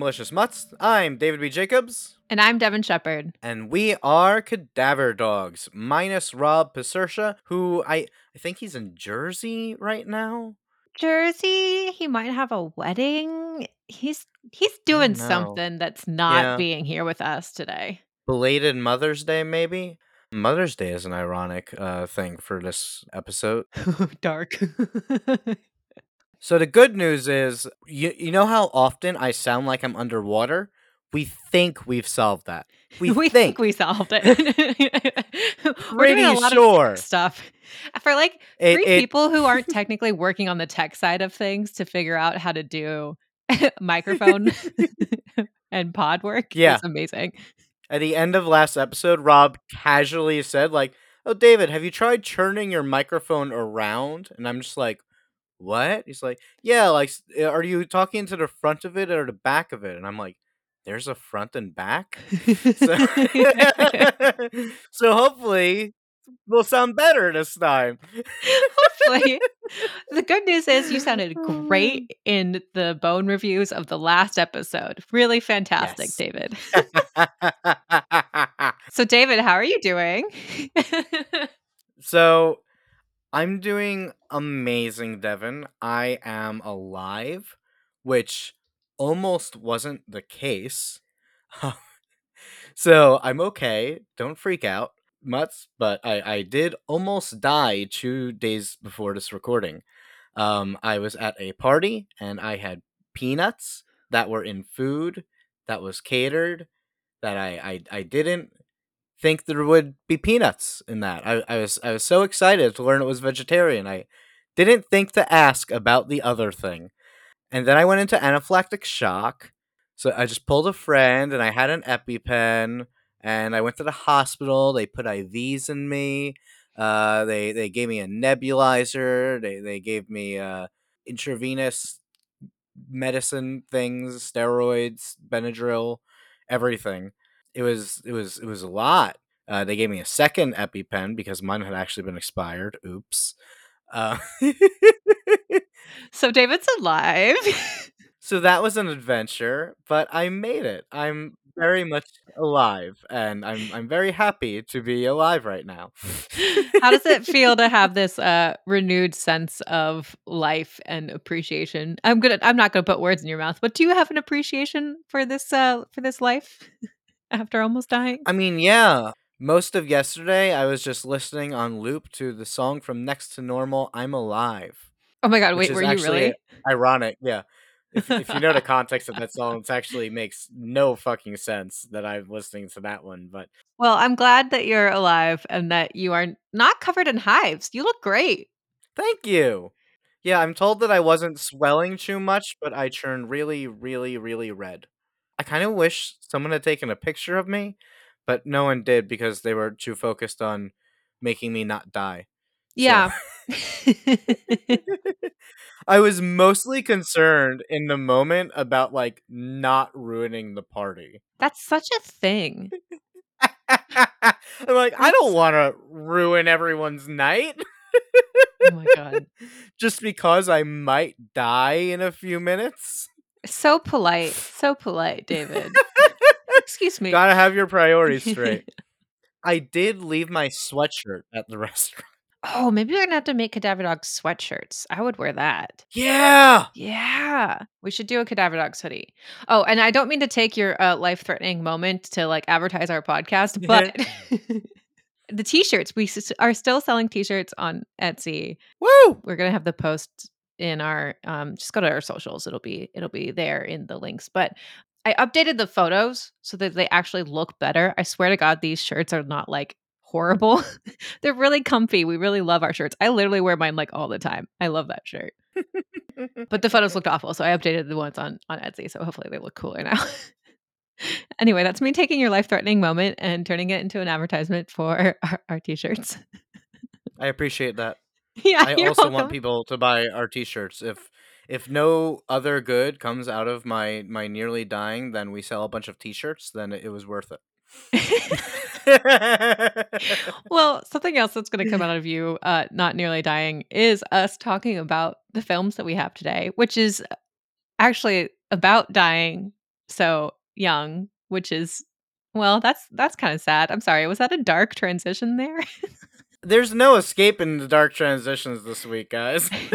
Malicious mutts. I'm David B. Jacobs, And I'm Devin Shepard. and we are Cadaver Dogs, minus Rob Pacercia, who I, I think he's in Jersey right now. Jersey, he might have a wedding. He's he's doing something that's not Yeah. being here with us today. Belated Mother's Day, maybe? Mother's Day is an ironic uh, thing for this episode. Dark. So the good news is, you, you know how often I sound like I'm underwater? We think we've solved that. We, we think. think we solved it. We're doing a lot sure. of tech stuff for like It- three it- people who aren't technically working on the tech side of things to figure out how to do microphone and pod work. Yeah. is amazing. At the end of last episode, Rob casually said, like, oh, David, have you tried turning your microphone around? And I'm just like, what? He's like, yeah, like, uh, are you talking to the front of it or the back of it? And I'm like, there's a front and back? So, so hopefully we'll sound better this time. Hopefully. the good news is you sounded great in the bone reviews of the last episode. Really fantastic, Yes. David. So, David, how are you doing? so I'm doing amazing, Devin. I am alive, which almost wasn't the case. so I'm okay. Don't freak out, mutts. But I, I did almost die two days before this recording. Um, I was at a party and I had peanuts that were in food that was catered that I, I, I didn't think there would be peanuts in that. I, I was I was so excited to learn it was vegetarian. I didn't think to ask about the other thing. And then I went into anaphylactic shock. So I just pulled a friend and I had an EpiPen and I went to the hospital. They put IVs in me. Uh, they they gave me a nebulizer. They they gave me uh, intravenous medicine things, steroids, Benadryl, everything. It was it was it was a lot. Uh, they gave me a second EpiPen because mine had actually been expired. Oops. Uh, so, David's alive. so that was an adventure, but I made it. I'm very much alive, and I'm I'm very happy to be alive right now. how does it feel to have this uh, renewed sense of life and appreciation? I'm gonna. I'm not gonna put words in your mouth, but do you have an appreciation for this uh, for this life after almost dying? I mean, yeah. Most of yesterday, I was just listening on loop to the song from Next to Normal, "I'm Alive." Oh my god! Wait, were you really? ironic? Yeah. If, if you know the context of that song, it actually makes no fucking sense that I'm listening to that one. But Well, I'm glad that you're alive and that you are not covered in hives. You look great. thank you. Yeah, I'm told that I wasn't swelling too much, but I turned really, really, really red. I kind of wish someone had taken a picture of me, but no one did because they were too focused on making me not die. So- Yeah. I was mostly concerned in the moment about like not ruining the party. That's such a thing. I'm like, I don't want to ruin everyone's night Oh my god. just because I might die in a few minutes. So polite. So polite, David. Excuse me. Gotta have your priorities straight. I did leave my sweatshirt at the restaurant. oh, maybe we're gonna have to make cadaver dog sweatshirts. I would wear that. Yeah. Yeah. We should do a cadaver dogs hoodie. Oh, and I don't mean to take your uh, life threatening moment to like advertise our podcast, but the t-shirts we s- are still selling t-shirts on Etsy. Woo. we're gonna have the post in our um just go to our socials it'll be it'll be there in the links but i updated the photos so that they actually look better. I swear to god these shirts are not like horrible. They're really comfy we really love our shirts. I literally wear mine like all the time. I love that shirt. But the photos looked awful so i updated the ones on on etsy so hopefully they look cooler now. Anyway that's me taking your life threatening moment and turning it into an advertisement for our, our t-shirts. I appreciate that. yeah I you're also welcome. want people to buy our t-shirts. If if no other good comes out of my my nearly dying, then we sell a bunch of t-shirts, then it was worth it. well, something else that's going to come out of you, uh, not nearly dying, is us talking about the films that we have today, which is actually about dying so young, which is well, that's that's kind of sad. I'm sorry. Was that a dark transition there? There's no escaping the dark transitions this week, guys.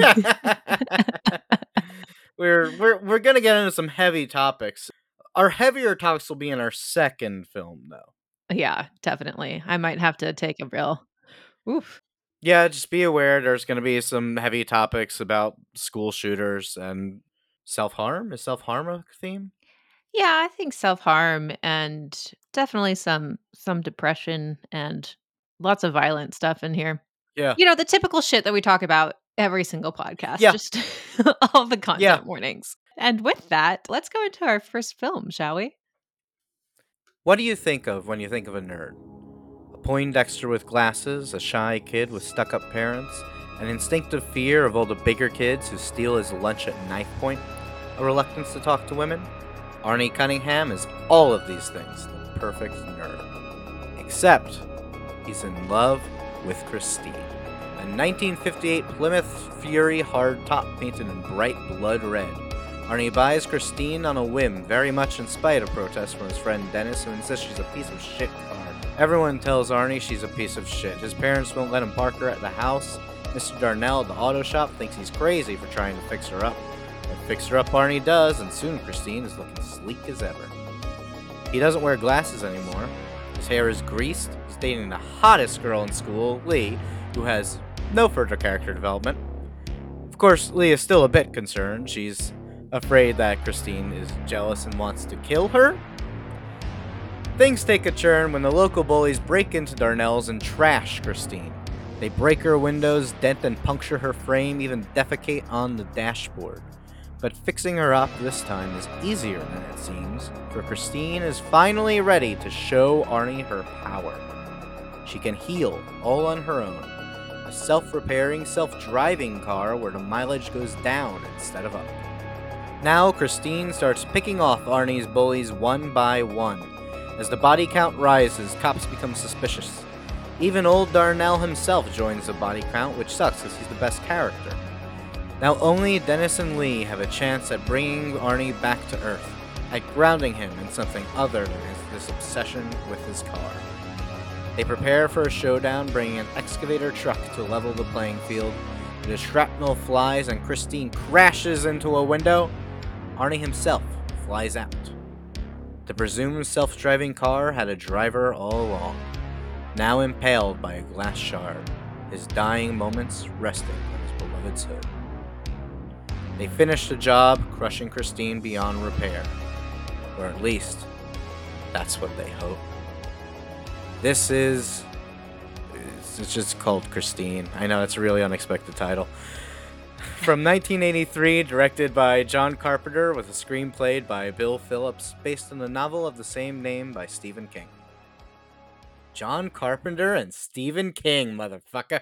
we're we're we're gonna get into some heavy topics. Our heavier topics will be in our second film, though. yeah, definitely. I might have to take a real oof. Yeah, just be aware there's gonna be some heavy topics about school shooters and self harm. Is self harm a theme? Yeah, I think self-harm and definitely some some depression and lots of violent stuff in here. Yeah. You know, the typical shit that we talk about every single podcast, Yeah. just all the content Yeah. warnings. And with that, let's go into our first film, shall we? What do you think of when you think of a nerd? A Poindexter with glasses, a shy kid with stuck up parents, an instinctive fear of all the bigger kids who steal his lunch at knife point, a reluctance to talk to women? Arnie Cunningham is all of these things, the perfect nerd. Except he's in love with Christine, a 1958 Plymouth Fury hardtop painted in bright blood red. Arnie buys Christine on a whim, very much in spite of protests from his friend Dennis, who insists she's a piece of shit car. Everyone tells Arnie she's a piece of shit. His parents won't let him park her at the house. Mr. Darnell at the auto shop thinks he's crazy for trying to fix her up. And fix her up Arnie does, and soon Christine is looking sleek as ever. He doesn't wear glasses anymore. His hair is greased. He's dating the hottest girl in school, Lee, who has no further character development. Of course, Lee is still a bit concerned. She's afraid that Christine is jealous and wants to kill her. Things take a turn when the local bullies break into Darnell's and trash Christine. They break her windows, dent and puncture her frame, even defecate on the dashboard. But fixing her up this time is easier than it seems, for Christine is finally ready to show Arnie her power. She can heal all on her own. A self repairing, self driving car where the mileage goes down instead of up. Now, Christine starts picking off Arnie's bullies one by one. As the body count rises, cops become suspicious. Even old Darnell himself joins the body count, which sucks because he's the best character. Now, only Dennis and Lee have a chance at bringing Arnie back to Earth, at grounding him in something other than his, this obsession with his car. They prepare for a showdown, bringing an excavator truck to level the playing field. But as shrapnel flies and Christine crashes into a window, Arnie himself flies out. The presumed self driving car had a driver all along, now impaled by a glass shard, his dying moments resting on his beloved's hood. They finish the job, crushing Christine beyond repair. Or at least, that's what they hope. This is. It's just called Christine. I know it's a really unexpected title. From 1983, directed by John Carpenter with a screenplay by Bill Phillips, based on the novel of the same name by Stephen King. John Carpenter and Stephen King, motherfucker.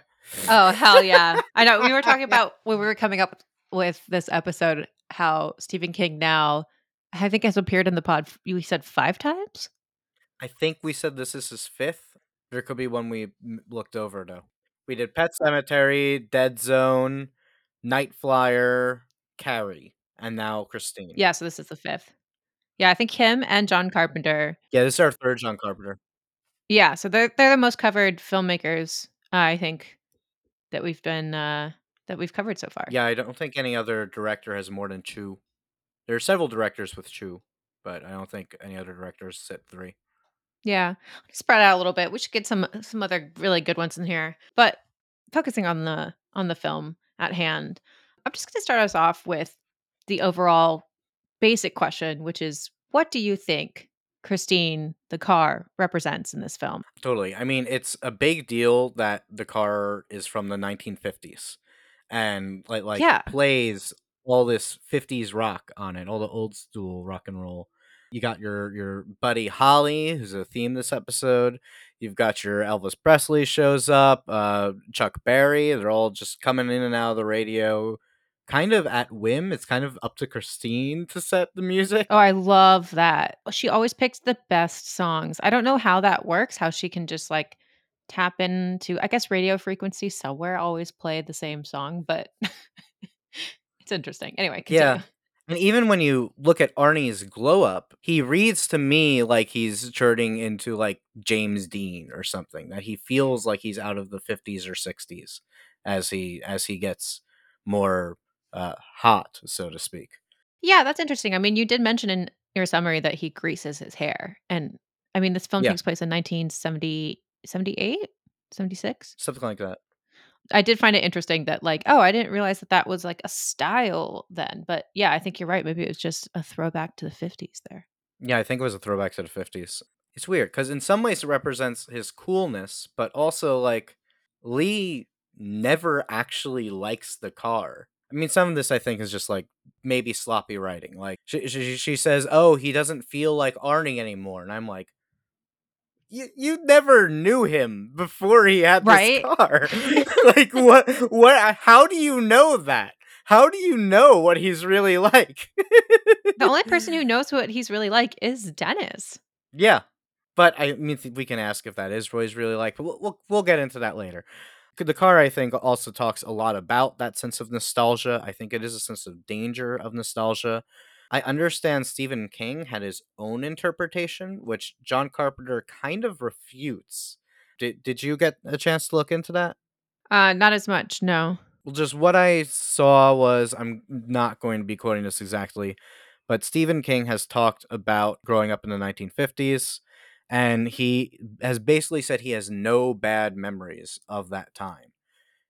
Oh, hell yeah. I know. We were talking about when we were coming up with this episode how Stephen King now, I think, has appeared in the pod. You said five times? I think we said this is his fifth. There could be one we looked over though. We did Pet Sematary, Dead Zone, Night Flier, Carrie, and now Christine. Yeah, so this is the fifth. Yeah, I think him and John Carpenter. Yeah, this is our third John Carpenter. Yeah, so they're they're the most covered filmmakers, uh, I think, that we've been uh that we've covered so far. Yeah, I don't think any other director has more than two. There are several directors with two, but I don't think any other directors sit three. Yeah. Spread out a little bit. We should get some some other really good ones in here. But focusing on the on the film at hand, I'm just going to start us off with the overall basic question, which is what do you think Christine the car represents in this film? Totally. I mean, it's a big deal that the car is from the 1950s and like like Yeah. plays all this 50s rock on it, all the old school rock and roll. You got your your buddy Holly, who's a theme this episode. You've got your Elvis Presley shows up, uh, Chuck Berry. They're all just coming in and out of the radio, kind of at whim. It's kind of up to Christine to set the music. Oh, I love that. She always picks the best songs. I don't know how that works, how she can just like tap into, I guess, radio frequency somewhere always play the same song, but it's interesting. Anyway, continue. Yeah. And even when you look at Arnie's glow up, he reads to me like he's turning into like James Dean or something. That he feels like he's out of the 50s or 60s as he as he gets more uh, hot, so to speak. Yeah, that's interesting. I mean, you did mention in your summary that he greases his hair. And I mean, this film Yeah. takes place in 1970 78, 76. Something like that. I did find it interesting that like, oh, I didn't realize that that was like a style then. But yeah, I think you're right. Maybe it was just a throwback to the 50s there. Yeah, I think it was a throwback to the 50s. It's weird because in some ways it represents his coolness, but also like Lee never actually likes the car. I mean, some of this I think is just like maybe sloppy writing. Like she, she, she says, "Oh, he doesn't feel like Arnie anymore," and I'm like, "You you never knew him before he had this Right? car. like what what? How do you know that? How do you know what he's really like?" The only person who knows what he's really like is Dennis. Yeah, but I mean, we can ask if that is Roy's really like. But we'll, we'll we'll get into that later. The car, I think, also talks a lot about that sense of nostalgia. I think it is a sense of danger of nostalgia. I understand Stephen King had his own interpretation, which John Carpenter kind of refutes. Did Did you get a chance to look into that? Uh, not as much, no. Well, just what I saw was I'm not going to be quoting this exactly, but Stephen King has talked about growing up in the 1950s, and he has basically said he has no bad memories of that time.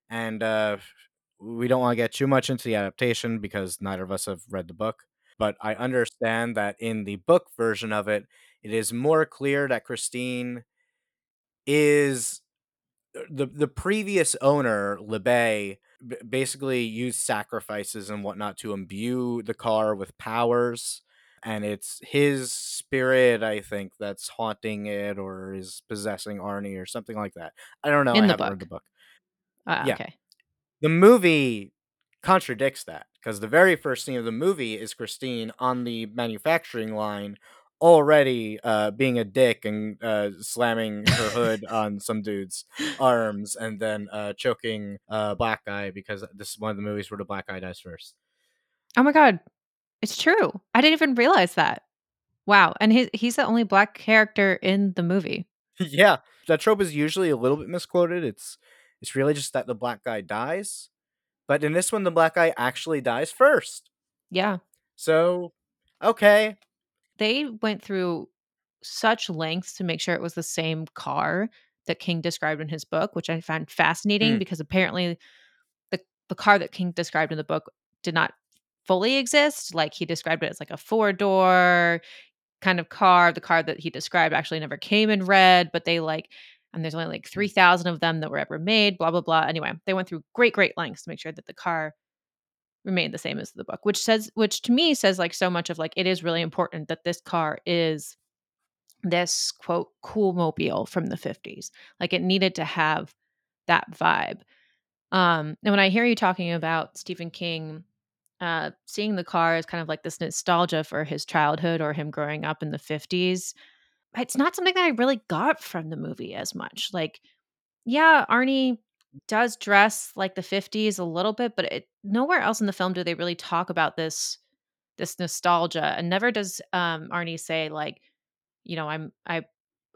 And uh, we don't want to get too much into the adaptation because neither of us have read the book, but I understand that in the book version of it, it is more clear that Christine is uh, the the previous owner, LeBay, basically used sacrifices and whatnot to imbue the car with powers. And it's his spirit, I think, that's haunting it or is possessing Arnie or something like that. I don't know. In I the haven't read the book. book. Uh, Yeah. Okay. The movie contradicts that because the very first scene of the movie is Christine on the manufacturing line already uh, being a dick and uh, slamming her hood on some dude's arms and then uh, choking a black guy because this is one of the movies where the black guy dies first. Oh my god. It's true. I didn't even realize that. Wow. And he, he's the only black character in the movie. yeah, that trope is usually a little bit misquoted. It's it's really just that the black guy dies, but in this one, the black guy actually dies first. Yeah. So, okay, They went through such lengths to make sure it was the same car that King described in his book, which I found fascinating Mm. because apparently the the car that King described in the book did not fully exist. Like he described it as like a four door kind of car. The car that he described actually never came in red, but they like, and there's only like 3,000 of them that were ever made, blah, blah, blah. Anyway, they went through great, great lengths to make sure that the car remained the same as the book, which says, which to me says like so much of like, it is really important that this car is this quote cool mobile from the 50s. Like it needed to have that vibe. Um, and when I hear you talking about Stephen King uh, seeing the car as kind of like this nostalgia for his childhood or him growing up in the 50s, it's not something that I really got from the movie as much. Like, yeah, Arnie does dress like the 50s a little bit, but it nowhere else in the film do they really talk about this this nostalgia. And never does um Arnie say like, you know, I'm I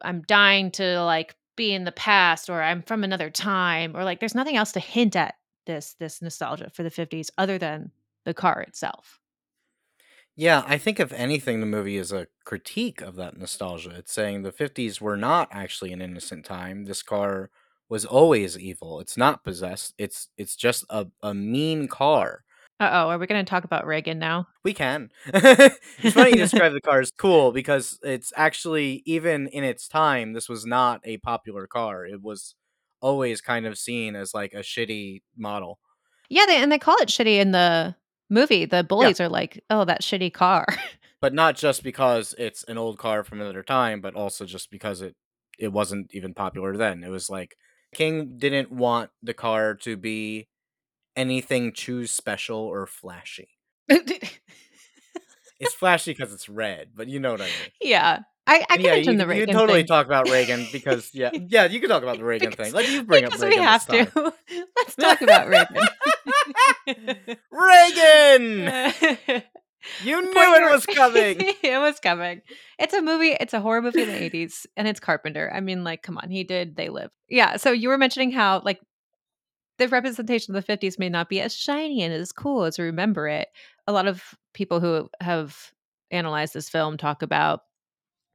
I'm dying to like be in the past or I'm from another time or like there's nothing else to hint at this this nostalgia for the 50s other than the car itself. Yeah, I think if anything, the movie is a critique of that nostalgia. It's saying the 50s were not actually an innocent time. This car was always evil. It's not possessed. It's it's just a, a mean car. Uh-oh, are we going to talk about Reagan now? We can. it's funny you describe the car as cool because it's actually even in its time, this was not a popular car. It was always kind of seen as like a shitty model. Yeah, they and they call it shitty in the movie. The bullies are like, "Oh, that shitty car." But not just because it's an old car from another time, but also just because it it wasn't even popular then. It was like King didn't want the car to be anything too special or flashy. It's flashy because it's red, but you know what I mean. yeah. I, I can yeah, mention you, the you can totally thing. talk about Reagan because yeah, yeah, you can talk about the Reagan Because- thing. Like you bring up because Reagan we have to. Let's talk about Reagan. Reagan. You knew point it was coming. it was coming. It's a movie. It's a horror movie in the '80s, and it's Carpenter. I mean, like, come on, he did. They live. Yeah. So you were mentioning how like the representation of the '50s may not be as shiny and as cool as we remember it. A lot of people who have analyzed this film talk about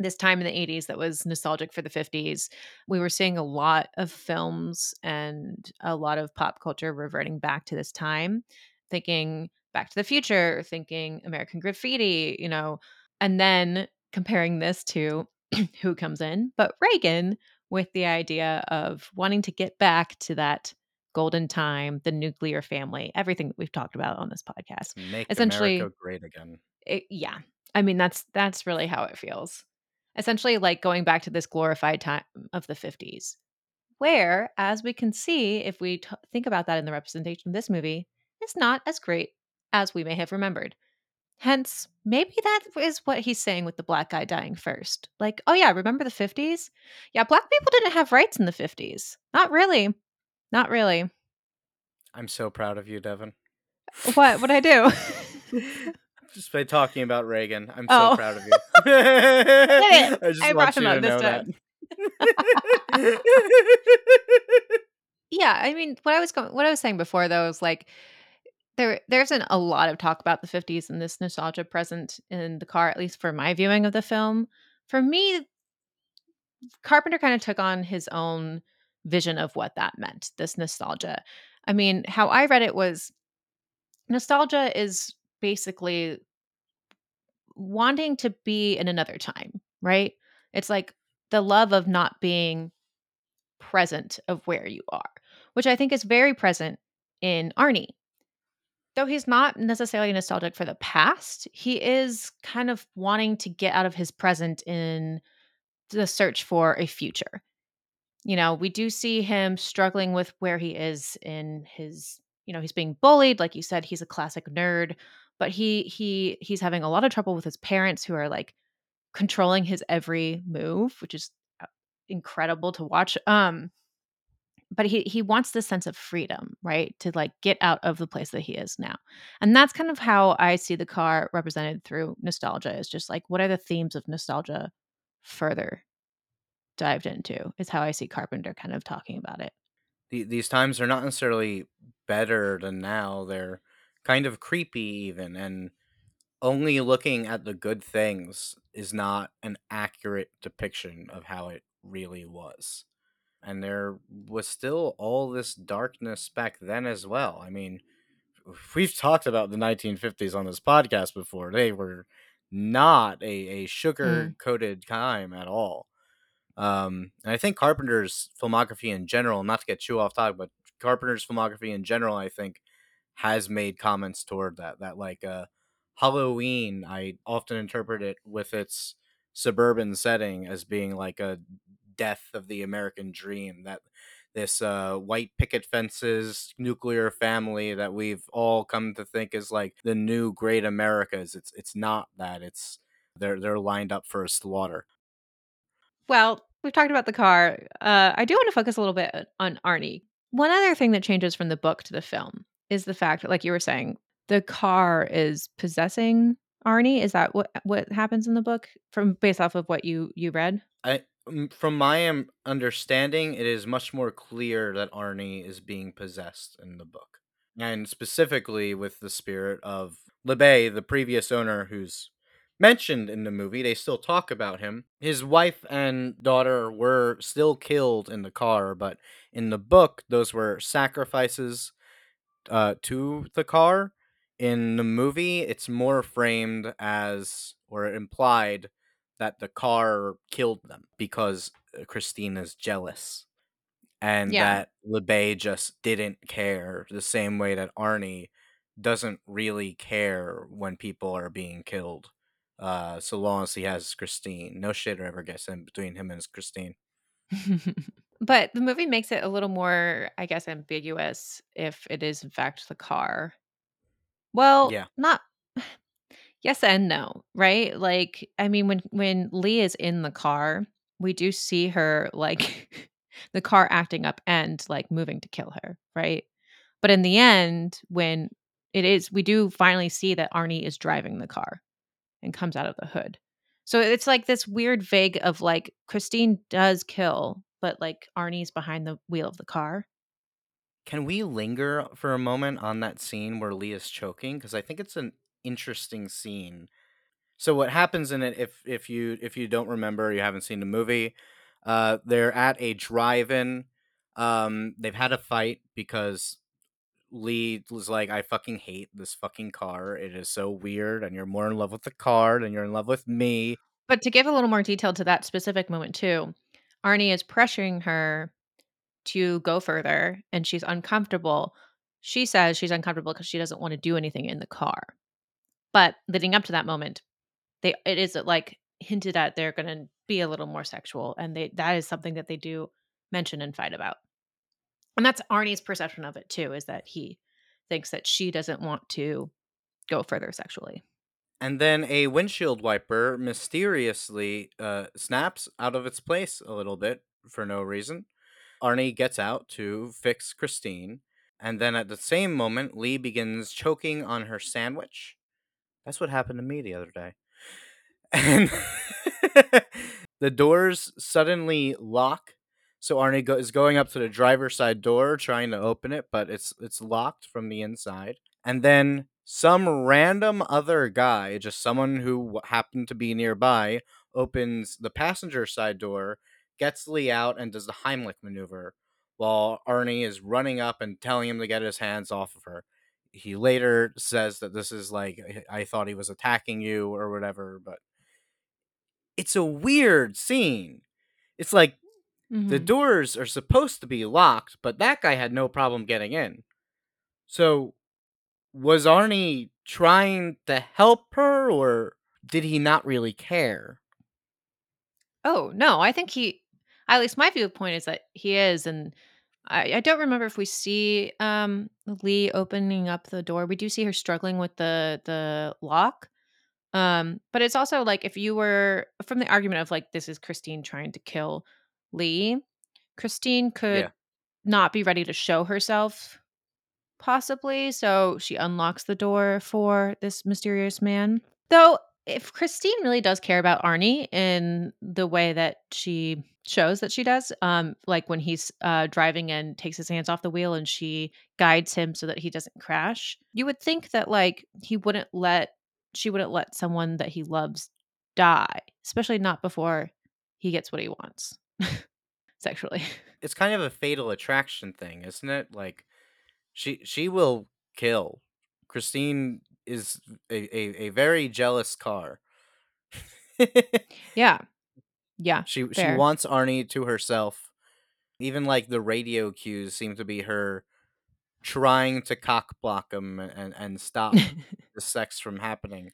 this time in the 80s that was nostalgic for the 50s. We were seeing a lot of films and a lot of pop culture reverting back to this time, thinking Back to the Future, thinking American Graffiti, you know, and then comparing this to who comes in, but Reagan with the idea of wanting to get back to that golden time, the nuclear family, everything that we've talked about on this podcast. Make Essentially- America great again. It, yeah. I mean, that's that's really how it feels. Essentially like going back to this glorified time of the 50s. Where, as we can see if we t- think about that in the representation of this movie, is not as great as we may have remembered. Hence, maybe that is what he's saying with the black guy dying first. Like, oh yeah, remember the 50s? Yeah, black people didn't have rights in the 50s. Not really. Not really. I'm so proud of you, Devin. What would I do? Just by talking about Reagan, I'm Oh. so proud of you. I just I want brought him up to this time. yeah i mean what i was going what i was saying before though is like there there isn't a lot of talk about the 50s and this nostalgia present in the car at least for my viewing of the film for me carpenter kind of took on his own vision of what that meant this nostalgia i mean how i read it was nostalgia is basically wanting to be in another time right it's like the love of not being present of where you are which I think is very present in Arnie. Though he's not necessarily nostalgic for the past, he is kind of wanting to get out of his present in the search for a future. You know, we do see him struggling with where he is in his, you know, he's being bullied, like you said, he's a classic nerd, but he he he's having a lot of trouble with his parents who are like controlling his every move, which is uh, incredible to watch. Um but he he wants this sense of freedom, right? To like get out of the place that he is now. And that's kind of how I see the car represented through nostalgia is just like what are the themes of nostalgia further dived into is how I see Carpenter kind of talking about it. These times are not necessarily better than now. They're kind of creepy, even, and only looking at the good things is not an accurate depiction of how it really was. And there was still all this darkness back then as well. I mean, we've talked about the 1950s on this podcast before. They were not a, a sugar coated time at all. Um, and I think Carpenter's filmography in general, not to get too off topic, but Carpenter's filmography in general, I think, has made comments toward that. That like uh, Halloween, I often interpret it with its suburban setting as being like a death of the American dream. That this uh, white picket fences nuclear family that we've all come to think is like the new great Americas. It's it's not that. It's they're they're lined up for a slaughter. Well, we've talked about the car. Uh, I do want to focus a little bit on Arnie. One other thing that changes from the book to the film is the fact that, like you were saying, the car is possessing Arnie. Is that what what happens in the book from based off of what you you read? I from my understanding, it is much more clear that Arnie is being possessed in the book, and specifically with the spirit of LeBay, the previous owner, who's mentioned in the movie. They still talk about him. His wife and daughter were still killed in the car, but in the book, those were sacrifices uh, to the car. In the movie, it's more framed as or implied that the car killed them because uh, Christine is jealous. And Yeah. that LeBay just didn't care the same way that Arnie doesn't really care when people are being killed. Uh, so long as he has Christine. No shit ever gets in between him and his Christine. but the movie makes it a little more, I guess, ambiguous if it is in fact the car. Well, Yeah. not yes and no, right? Like, I mean, when when Lee is in the car, we do see her like the car acting up and like moving to kill her, right? But in the end, when it is we do finally see that Arnie is driving the car and comes out of the hood. So it's like this weird vague of like Christine does kill, but like Arnie's behind the wheel of the car. Can we linger for a moment on that scene where Lee is choking? Because I think it's an interesting scene. So what happens in it, if if you if you don't remember, you haven't seen the movie, uh, they're at a drive-in. Um, they've had a fight because Lee was like, "I fucking hate this fucking car. It is so weird, and you're more in love with the car than you're in love with me." But to give a little more detail to that specific moment too, Arnie is pressuring her to go further and she's uncomfortable. She says she's uncomfortable because she doesn't want to do anything in the car. But leading up to that moment, they it is like hinted at they're going to be a little more sexual and they that is something that they do mention and fight about. And that's Arnie's perception of it too is that he thinks that she doesn't want to go further sexually. And then a windshield wiper mysteriously uh, snaps out of its place a little bit for no reason. Arnie gets out to fix Christine, and then at the same moment, Lee begins choking on her sandwich. That's what happened to me the other day. And the doors suddenly lock. So Arnie go- is going up to the driver's side door trying to open it, but it's it's locked from the inside. And then some random other guy, just someone who happened to be nearby, opens the passenger side door, gets Lee out, and does the Heimlich maneuver while Arnie is running up and telling him to get his hands off of her. He later says that this is like, I thought he was attacking you or whatever, but it's a weird scene. It's like mm-hmm. the doors are supposed to be locked, but that guy had no problem getting in. So was Arnie trying to help her or did he not really care? Oh, no, I think he at least my viewpoint is that he is and I, I don't remember if we see um Lee opening up the door. We do see her struggling with the the lock. Um, but it's also like if you were from the argument of like this is Christine trying to kill Lee, Christine could yeah. not be ready to show herself possibly. So she unlocks the door for this mysterious man. Though, if Christine really does care about Arnie in the way that she shows that she does, um, like when he's uh, driving and takes his hands off the wheel and she guides him so that he doesn't crash, you would think that like he wouldn't let she wouldn't let someone that he loves die, especially not before he gets what he wants sexually. It's kind of a fatal attraction thing, isn't it? Like she she will kill. Christine is a, a, a very jealous car. yeah. Yeah. She fair. she wants Arnie to herself. Even like the radio cues seem to be her trying to cock block him and, and stop the sex from happening.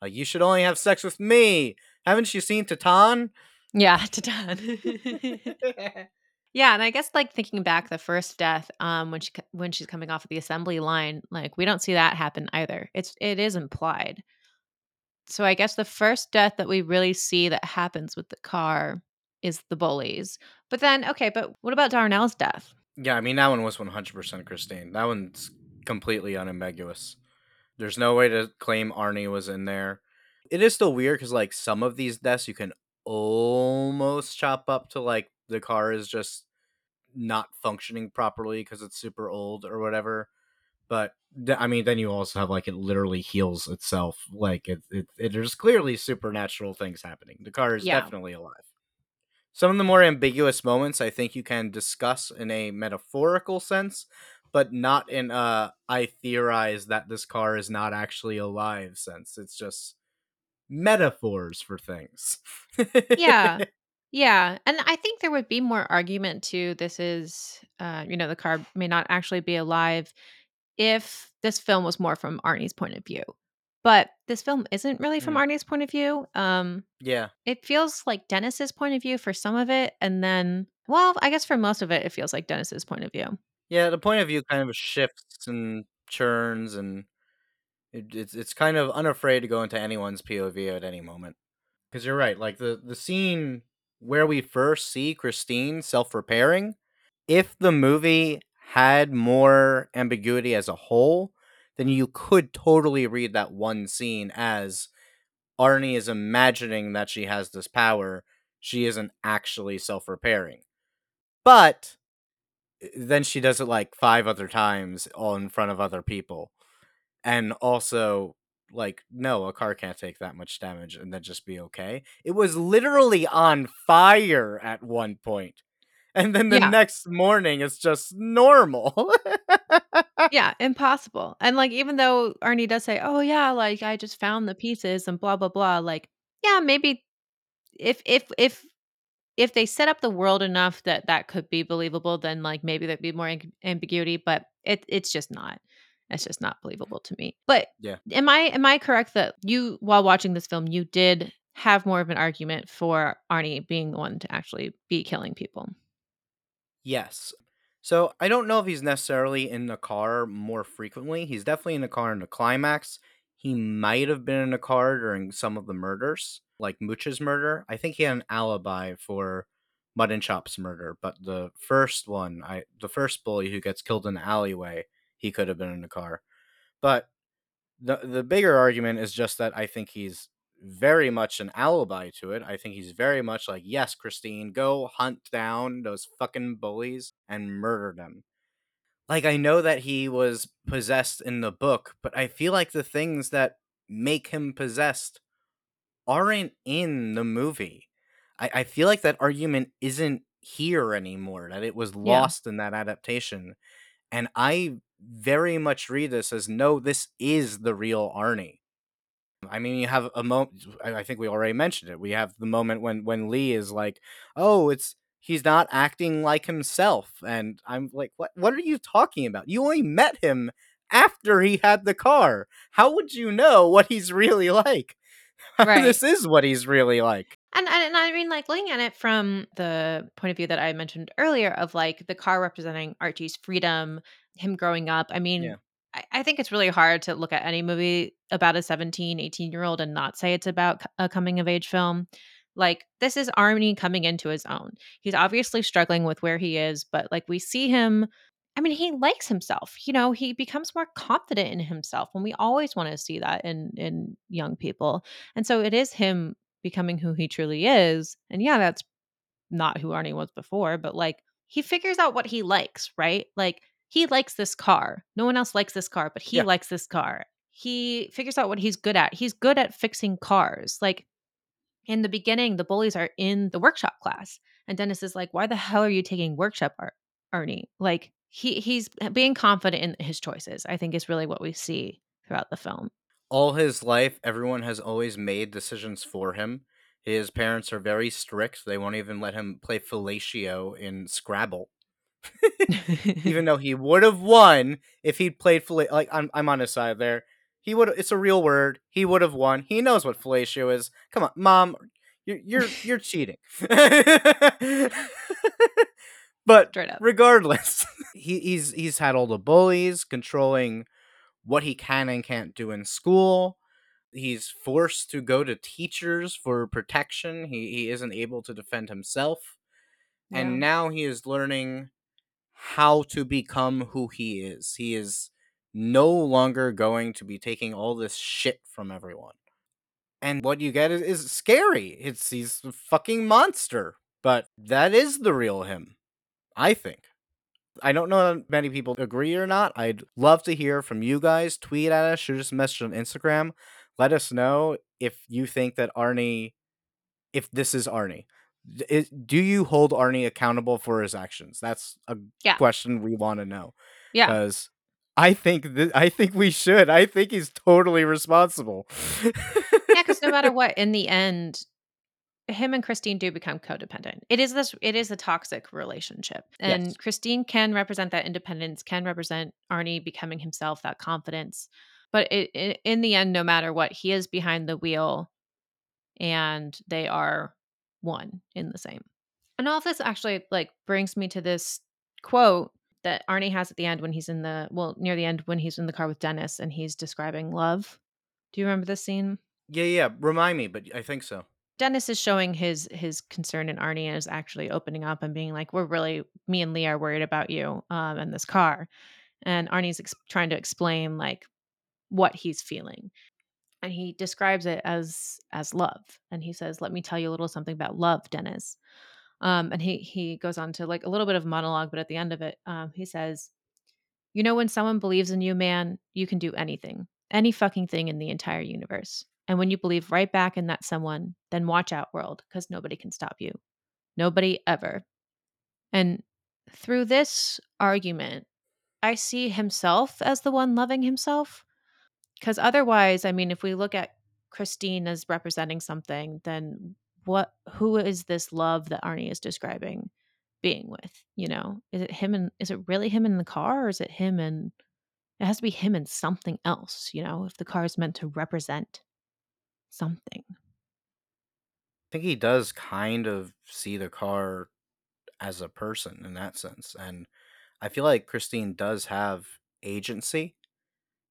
Like you should only have sex with me. Haven't you seen Titane? Yeah, Titane. Yeah, and I guess like thinking back, the first death, um, when she when she's coming off of the assembly line, like we don't see that happen either. It's it is implied. So I guess the first death that we really see that happens with the car is the bullies. But then, okay, but what about Darnell's death? Yeah, I mean that one was one hundred percent Christine. That one's completely unambiguous. There's no way to claim Arnie was in there. It is still weird because like some of these deaths you can almost chop up to like the car is just not functioning properly because it's super old or whatever. But th- I mean, then you also have like it literally heals itself. Like it, it, it there's clearly supernatural things happening. The car is yeah. definitely alive. Some of the more ambiguous moments I think you can discuss in a metaphorical sense, but not in a I theorize that this car is not actually alive sense. It's just metaphors for things. yeah. Yeah, and I think there would be more argument to this is, uh, you know, the car may not actually be alive if this film was more from Arnie's point of view. But this film isn't really from mm. Arnie's point of view. Um, yeah, it feels like Dennis's point of view for some of it, and then, well, I guess for most of it, it feels like Dennis's point of view. Yeah, the point of view kind of shifts and churns, and it, it's it's kind of unafraid to go into anyone's POV at any moment. Because you're right, like the the scene where we first see Christine self repairing, if the movie had more ambiguity as a whole, then you could totally read that one scene as Arnie is imagining that she has this power. She isn't actually self repairing. But eh, then she does it like five other times all in front of other people. And also, like, no, a car can't take that much damage and then just be okay. It was literally on fire at one. And then the Yeah. next morning it's just normal. Yeah, impossible. And, like, even though Arnie does say, "Oh, yeah, like, I just found the pieces and blah, blah, blah," like, yeah, maybe if if if if they set up the world enough that that could be believable, then, like, maybe there'd be more amb ambiguity, but it it's just not. It's just not believable to me. But Yeah. am I am I correct that you, while watching this film, you did have more of an argument for Arnie being the one to actually be killing people? Yes. So I don't know if he's necessarily in the car more frequently. He's definitely in the car in the climax. He might have been in the car during some of the murders, like Mooch's murder. I think he had an alibi for and Chop's murder, but the first one, I the first bully who gets killed in the alleyway, he could have been in the car. But the the bigger argument is just that I think he's very much an alibi to it. I think he's very much like, yes, Christine, go hunt down those fucking bullies and murder them. Like I know that he was possessed in the book, but I feel like the things that make him possessed aren't in the movie. I, I feel like that argument isn't here anymore, that it was Yeah. lost in that adaptation. And I very much read this as no, this is the real Arnie. I mean, you have a moment. I think we already mentioned it. We have the moment when when Lee is like, "Oh, it's he's not acting like himself," and I'm like, "What? What are you talking about? You only met him after he had the car. How would you know what he's really like? Right. this is what he's really like." And and and I mean, like, looking at it from the point of view that I mentioned earlier of, like, the car representing Archie's freedom, him growing up, I mean, Yeah. I I think it's really hard to look at any movie about a 17, 18-year-old and not say it's about a coming of age film. Like, this is Arnie coming into his own. He's obviously struggling with where he is, but, like, we see him I mean, he likes himself, you know, he becomes more confident in himself, and we always wanna see that in in young people. And so it is him becoming who he truly is. And yeah, that's not who Arnie was before, but like he figures out what he likes, right? Like he likes this car. No one else likes this car, but he Yeah. likes this car. He figures out what he's good at. He's good at fixing cars. Like in the beginning, the bullies are in the workshop class, and Dennis is like, "Why the hell are you taking workshop, Ar- Arnie?" Like he he's being confident in his choices. I think is really what we see throughout the film. All his life, everyone has always made decisions for him. His parents are very strict. They won't even let him play fellatio in Scrabble. even though he would have won if he'd played fellatio. Like I'm, I'm on his side there. He would. It's a real word. He would have won. He knows what fellatio is. Come on, mom. You're you're you're cheating. but regardless, he, he's he's had all the bullies controlling what he can and can't do in school. He's forced to go to teachers for protection. He he isn't able to defend himself. Yeah. And now he is learning how to become who he is. He is no longer going to be taking all this shit from everyone. And what you get is, is scary. It's he's a fucking monster. But that is the real him. I think. I don't know if many people agree or not. I'd love to hear from you guys. Tweet at us, shoot us a message on Instagram. Let us know if you think that Arnie, if this is Arnie. Do you hold Arnie accountable for his actions? That's a Yeah. question we want to know. Yeah. Because I think th- I think we should. I think he's totally responsible. yeah, because no matter what, in the end, him and Christine do become codependent. It is this it is a toxic relationship. And Yes. Christine can represent that independence, can represent Arnie becoming himself, that confidence. But it, it, in the end, no matter what, he is behind the wheel and they are one in the same. And all of this actually like brings me to this quote that Arnie has at the end when he's in the well, near the end when he's in the car with Dennis and he's describing love. Do you remember this scene? yeah, yeah. Remind me, but I think so. Dennis is showing his his concern in Arnie and is actually opening up and being like, "We're really me and Leigh are worried about you um, and this car." And Arnie's ex- trying to explain like what he's feeling. And he describes it as as love. And he says, "Let me tell you a little something about love, Dennis." Um, and he he goes on to like a little bit of monologue, but at the end of it, um, he says, "You know, when someone believes in you, man, you can do anything, any fucking thing in the entire universe. And when you believe right back in that someone, then watch out, world, because nobody can stop you. Nobody ever." And through this argument, I see himself as the one loving himself. Because otherwise, I mean, if we look at Christine as representing something, then what who is this love that Arnie is describing being with? You know, is it him and is it really him in the car or is it him and it has to be him and something else, you know, if the car is meant to represent something. I think he does kind of see the car as a person in that sense. And I feel like Christine does have agency.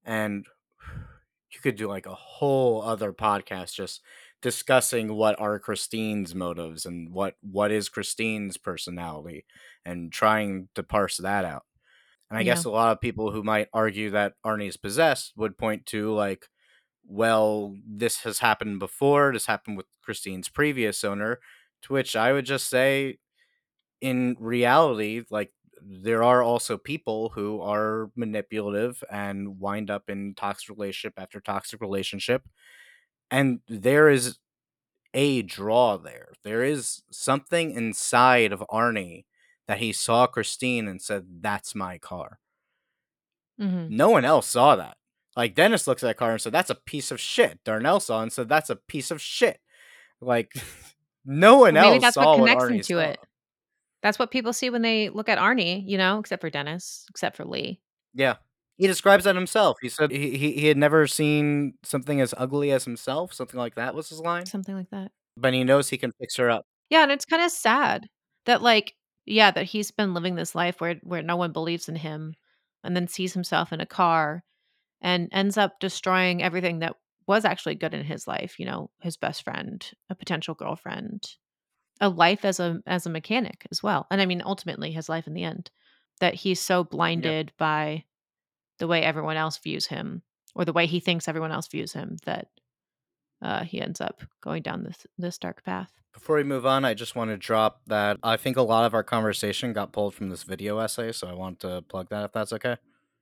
And you could do like a whole other podcast just discussing what are Christine's motives and what what is Christine's personality and trying to parse that out. And I Yeah. guess a lot of people who might argue that Arnie's possessed would point to like well, this has happened before. This happened with Christine's previous owner, to which I would just say in reality, like there are also people who are manipulative and wind up in toxic relationship after toxic relationship. And there is a draw there. There is something inside of Arnie that he saw Christine and said, That's my car. Mm-hmm. No one else saw that. Like Dennis looks at that car and said, That's a piece of shit. Darnell saw and said, That's a piece of shit. Like no one Well, maybe else that's saw what what, connects him Arnie to saw. it. That's what people see when they look at Arnie, you know, except for Dennis, except for Leigh. Yeah. He describes that himself. He said he, he, he had never seen something as ugly as himself. Something like that was his line. Something like that. But he knows he can fix her up. Yeah, and it's kind of sad that like yeah, that he's been living this life where where no one believes in him and then sees himself in a car and ends up destroying everything that was actually good in his life, you know, his best friend, a potential girlfriend, a life as a as a mechanic as well. And I mean ultimately his life in the end that he's so blinded by the way everyone else views him or the way he thinks everyone else views him that uh, he ends up going down this this dark path. Before we move on, I just want to drop that I think a lot of our conversation got pulled from this video essay, so I want to plug that if that's okay.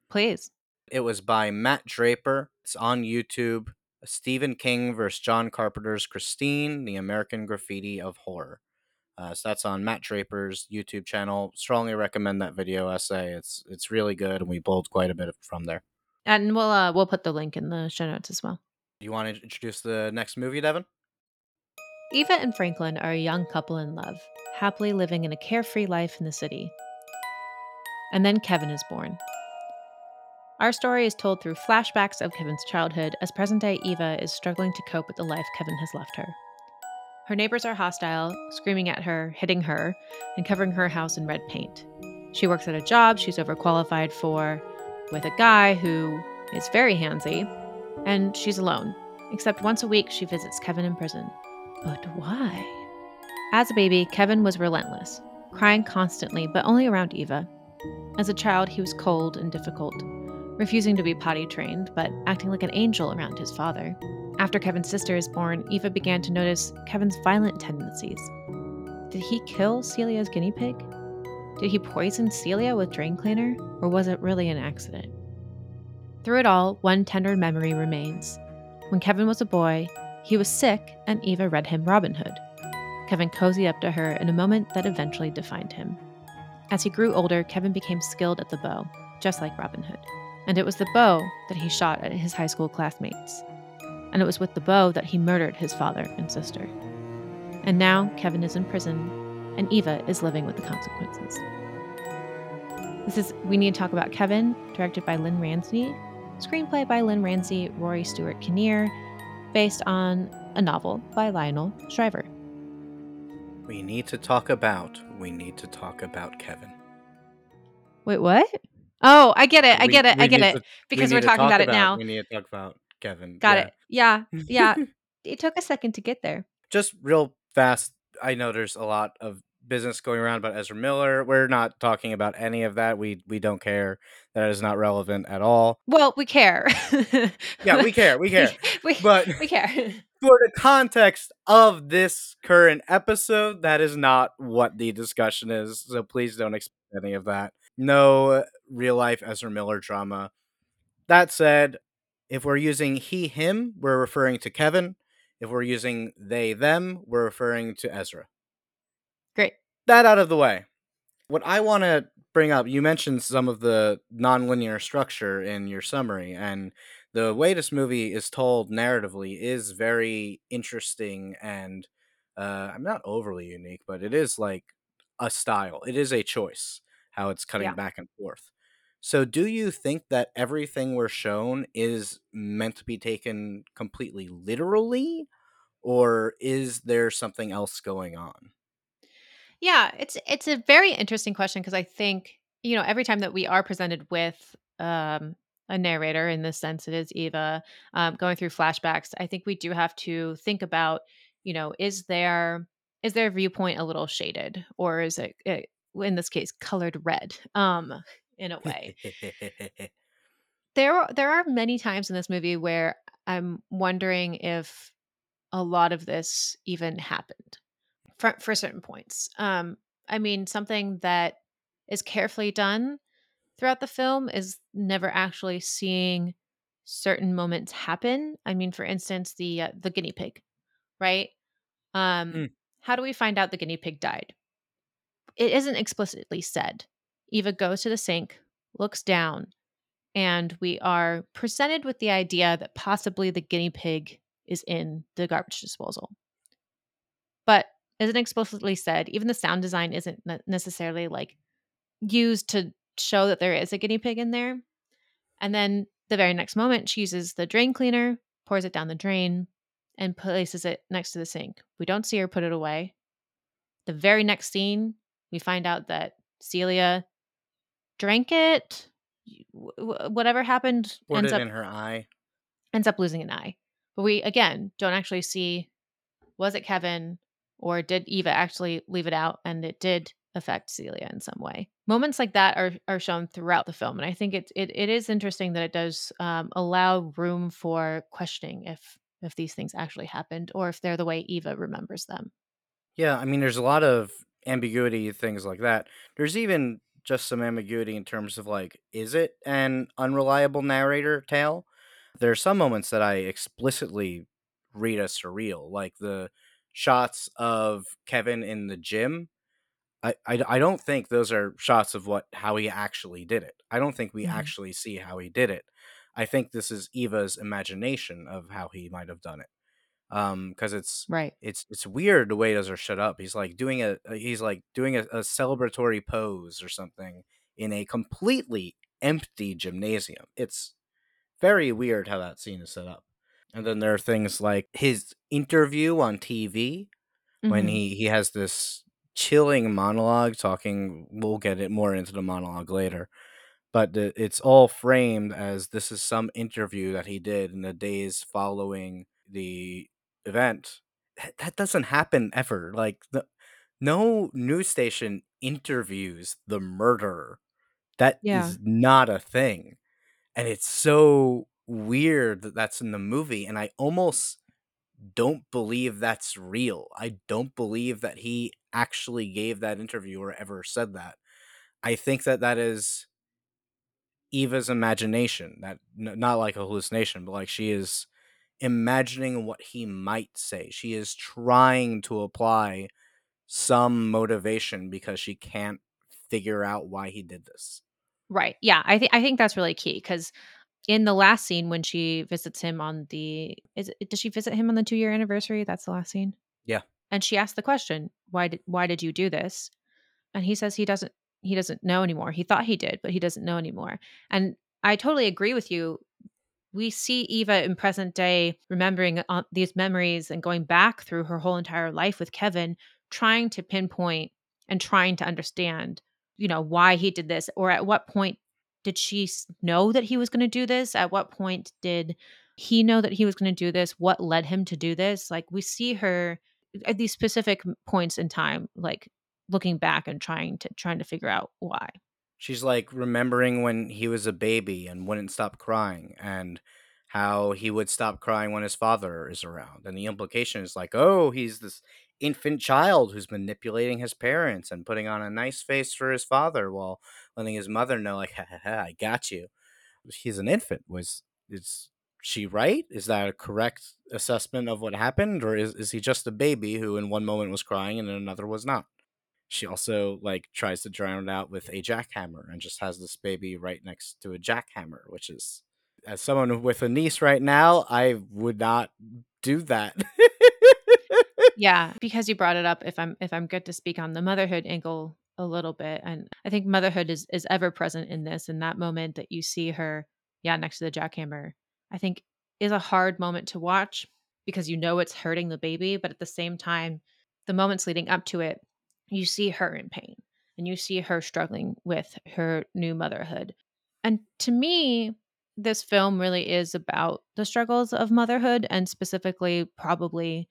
Please. It was by Matt Draper. It's on YouTube. Stephen King versus John Carpenter's Christine, the American Graffiti of Horror. Uh, so that's on Matt Draper's YouTube channel. Strongly recommend that video essay. It's it's really good, and we pulled quite a bit from there. And we'll uh, we'll put the link in the show notes as well. Do you want to introduce the next movie, Devin? Eva and Franklin are a young couple in love, happily living in a carefree life in the city. And then Kevin is born. Our story is told through flashbacks of Kevin's childhood as present day Eva is struggling to cope with the life Kevin has left her. Her neighbors are hostile, screaming at her, hitting her, and covering her house in red paint. She works at a job she's overqualified for with a guy who is very handsy, and she's alone, except once a week she visits Kevin in prison. But why? As a baby, Kevin was relentless, crying constantly, but only around Eva. As a child, he was cold and difficult, refusing to be potty trained, but acting like an angel around his father. After Kevin's sister is born, Eva began to notice Kevin's violent tendencies. Did he kill Celia's guinea pig? Did he poison Celia with drain cleaner, or was it really an accident? Through it all, one tender memory remains. When Kevin was a boy, he was sick, and Eva read him Robin Hood. Kevin cozied up to her in a moment that eventually defined him. As he grew older, Kevin became skilled at the bow, just like Robin Hood. And it was the bow that he shot at his high school classmates. And it was with the bow that he murdered his father and sister. And now Kevin is in prison, and Eva is living with the consequences. This is We Need to Talk About Kevin, directed by Lynn Ramsay, screenplay by Lynn Ramsay, Rory Stewart Kinnear, based on a novel by Lionel Shriver. We need to talk about. We need to talk about Kevin. Wait, what? Oh, I get it. I get it. we I get it. to- because we're talking talk about it now. We need to talk about Kevin. Got yeah. it. Yeah. Yeah. it took a second to get there. Just real fast. I know there's a lot of business going around about Ezra Miller. We're not talking about any of that. We we don't care. That is not relevant at all. Well, we care. Yeah, we care. We care. we, But we care. for the context of this current episode, that is not what the discussion is. So please don't expect any of that. No real life Ezra Miller drama. That said, if we're using he, him, we're referring to Kevin. If we're using they, them, we're referring to Ezra. Great. That out of the way. What I want to bring up, you mentioned some of the nonlinear structure in your summary, and the way this movie is told narratively is very interesting and uh, I'm not overly unique, but it is like a style. It is a choice how it's cutting Yeah. back and forth. So, do you think that everything we're shown is meant to be taken completely literally, or is there something else going on? Yeah, it's it's a very interesting question because I think, you know, every time that we are presented with um a narrator in this sense it is Eva um going through flashbacks, I think we do have to think about, you know, is there is their viewpoint a little shaded or is it, it in this case colored red um in a way. There are there are many times in this movie where I'm wondering if a lot of this even happened for for certain points. Um, I mean, something that is carefully done throughout the film is never actually seeing certain moments happen. I mean, for instance, the uh, the guinea pig, right? Um, Mm. how do we find out the guinea pig died? It isn't explicitly said. Eva goes to the sink, looks down, and we are presented with the idea that possibly the guinea pig is in the garbage disposal. But isn't explicitly said, even the sound design isn't necessarily like used to show that there is a guinea pig in there. And then the very next moment, she uses the drain cleaner, pours it down the drain, and places it next to the sink. We don't see her put it away. The very next scene, we find out that Celia drank it. w- Whatever happened Poured ends it up in her eye. ends up losing an eye. But we again don't actually see was it Kevin or did Eva actually leave it out and it did affect Celia in some way. Moments like that are are shown throughout the film, and I think it's it, it is interesting that it does um, allow room for questioning if if these things actually happened or if they're the way Eva remembers them. Yeah, I mean, there's a lot of ambiguity, things like that. There's even just some ambiguity in terms of like, is it an unreliable narrator tale? There are some moments that I explicitly read as surreal, like the shots of Kevin in the gym. I, I, I don't think those are shots of what how he actually did it. I don't think we Mhm. actually see how he did it. I think this is Eva's imagination of how he might have done it. Um, because it's Right. it's it's weird the way those are shut up. He's like doing a a- he's like doing a, a celebratory pose or something in a completely empty gymnasium. It's very weird how that scene is set up. And then there are things like his interview on TV when Mhm. he he has this chilling monologue talking we'll get it more into the monologue later but the, it's all framed as this is some interview that he did in the days following the event. That, doesn't happen ever like the, no news station interviews the murderer. That Yeah. is not a thing and it's so weird that that's in the movie and i almost don't believe that's real. I don't believe that he actually gave that interview or ever said that. I think that that is Eva's imagination that not like a hallucination but like she is imagining what he might say she is trying to apply some motivation because she can't figure out why he did this Right. Yeah. I think I think that's really key because in the last scene when she visits him on the is it, does she visit him on the two year anniversary? That's the last scene. Yeah. And she asked the question, "Why did why did you do this?" And he says he doesn't he doesn't know anymore. He thought he did, but he doesn't know anymore. And I totally agree with you. We see Eva in present day remembering uh, these memories and going back through her whole entire life with Kevin, trying to pinpoint and trying to understand, you know, why he did this or at what point did she know that he was going to do this? At what point did he know that he was going to do this? What led him to do this? Like we see her at these specific points in time, like looking back and trying to trying to figure out why. She's like remembering when he was a baby and wouldn't stop crying and how he would stop crying when his father is around. And the implication is like, oh, he's this infant child who's manipulating his parents and putting on a nice face for his father while letting his mother know, like, ha, ha, ha, I got you. He's an infant. Was is she right? Is that a correct assessment of what happened? Or is, is he just a baby who in one moment was crying and in another was not? She also like tries to drown it out with a jackhammer and just has this baby right next to a jackhammer which is as someone with a niece right now i would not do that. Yeah because you brought it up if i'm if i'm good to speak on the motherhood angle a little bit and i think motherhood is is ever present in this and that moment that you see her yeah next to the jackhammer i think is a hard moment to watch because you know it's hurting the baby but at the same time the moments leading up to it you see her in pain and you see her struggling with her new motherhood. And to me, this film really is about the struggles of motherhood and specifically, probably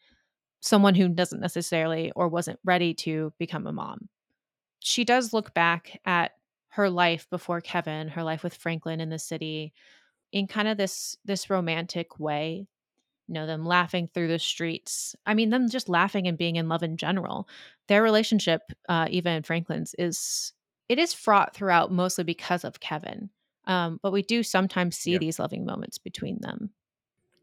someone who doesn't necessarily or wasn't ready to become a mom. She does look back at her life before Kevin, her life with Franklin in the city in kind of this this romantic way you know them laughing through the streets i mean them just laughing and being in love in general. Their relationship uh, even franklin's is it is fraught throughout mostly because of kevin um, but we do sometimes see yeah. these loving moments between them.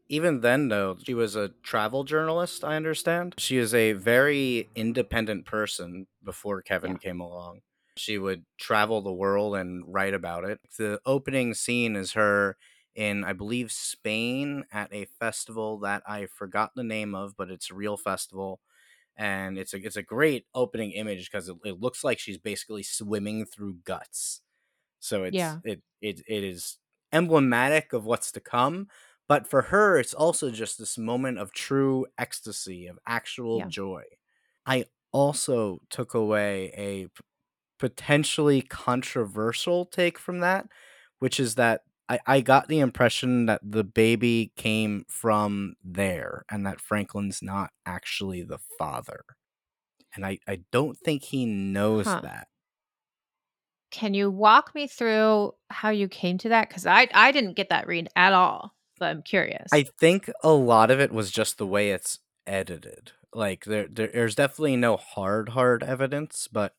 Even then though she was a travel journalist i understand. She is a very independent person before kevin Yeah. came along. She would travel the world and write about it. The opening scene is her in I believe Spain at a festival that I forgot the name of, but it's a real festival, and it's a it's a great opening image because it, it looks like she's basically swimming through guts. So it's Yeah. it it it is emblematic of what's to come. But for her, it's also just this moment of true ecstasy, of actual Yeah. joy. I also took away a potentially controversial take from that, which is that I, I got the impression that the baby came from there and that Franklin's not actually the father. And I, I don't think he knows Huh. that. can you walk me through how you came to that because i i didn't get that read at all but i'm curious I think a lot of it was just the way it's edited. Like there, there there's definitely no hard hard evidence, but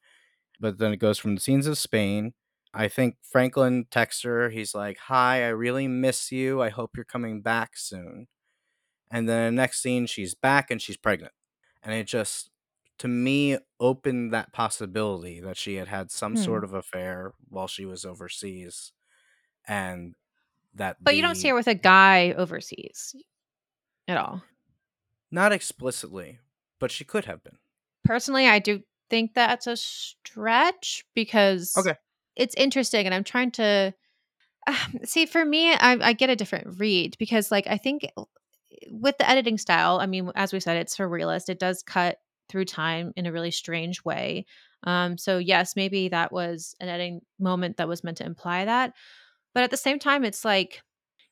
but then it goes from the scenes of Spain. I think Franklin texts her. He's like, "Hi, I really miss you. I hope you're coming back soon." And then the next scene, she's back and she's pregnant, and it just to me opened that possibility that she had had some Hmm. sort of affair while she was overseas, and that but you don't see her with a guy overseas at all not explicitly, but she could have been. personally i do think that's a stretch because Okay. It's interesting and i'm trying to see for me I, I get a different read because like i think with the editing style i mean as we said it's surrealist it does cut through time in a really strange way um so yes maybe that was an editing moment that was meant to imply that but at the same time it's like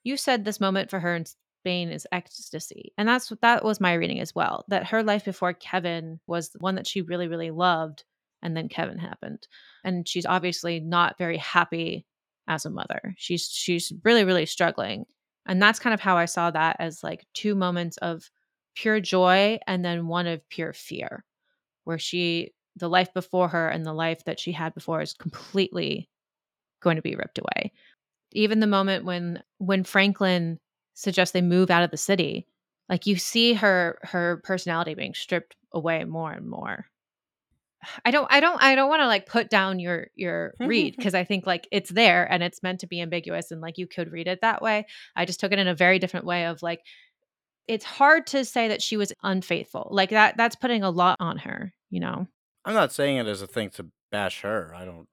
you said this moment for her in Spain is ecstasy. And that's that was my reading as well. That her life before Kevin was one that she really, really loved. And then Kevin happened. And she's obviously not very happy as a mother. She's she's really, really struggling. And that's kind of how I saw that as like two moments of pure joy and then one of pure fear, where she the life before her and the life that she had before is completely going to be ripped away even the moment when when Franklin suggests they move out of the city, like you see her her personality being stripped away more and more. I don't I don't I don't want to like put down your your mm-hmm, read mm-hmm. because I think like it's there and it's meant to be ambiguous and like you could read it that way. I just took it in a very different way of like it's hard to say that she was unfaithful. Like that that's putting a lot on her, you know. I'm not saying it as a thing to bash her. I don't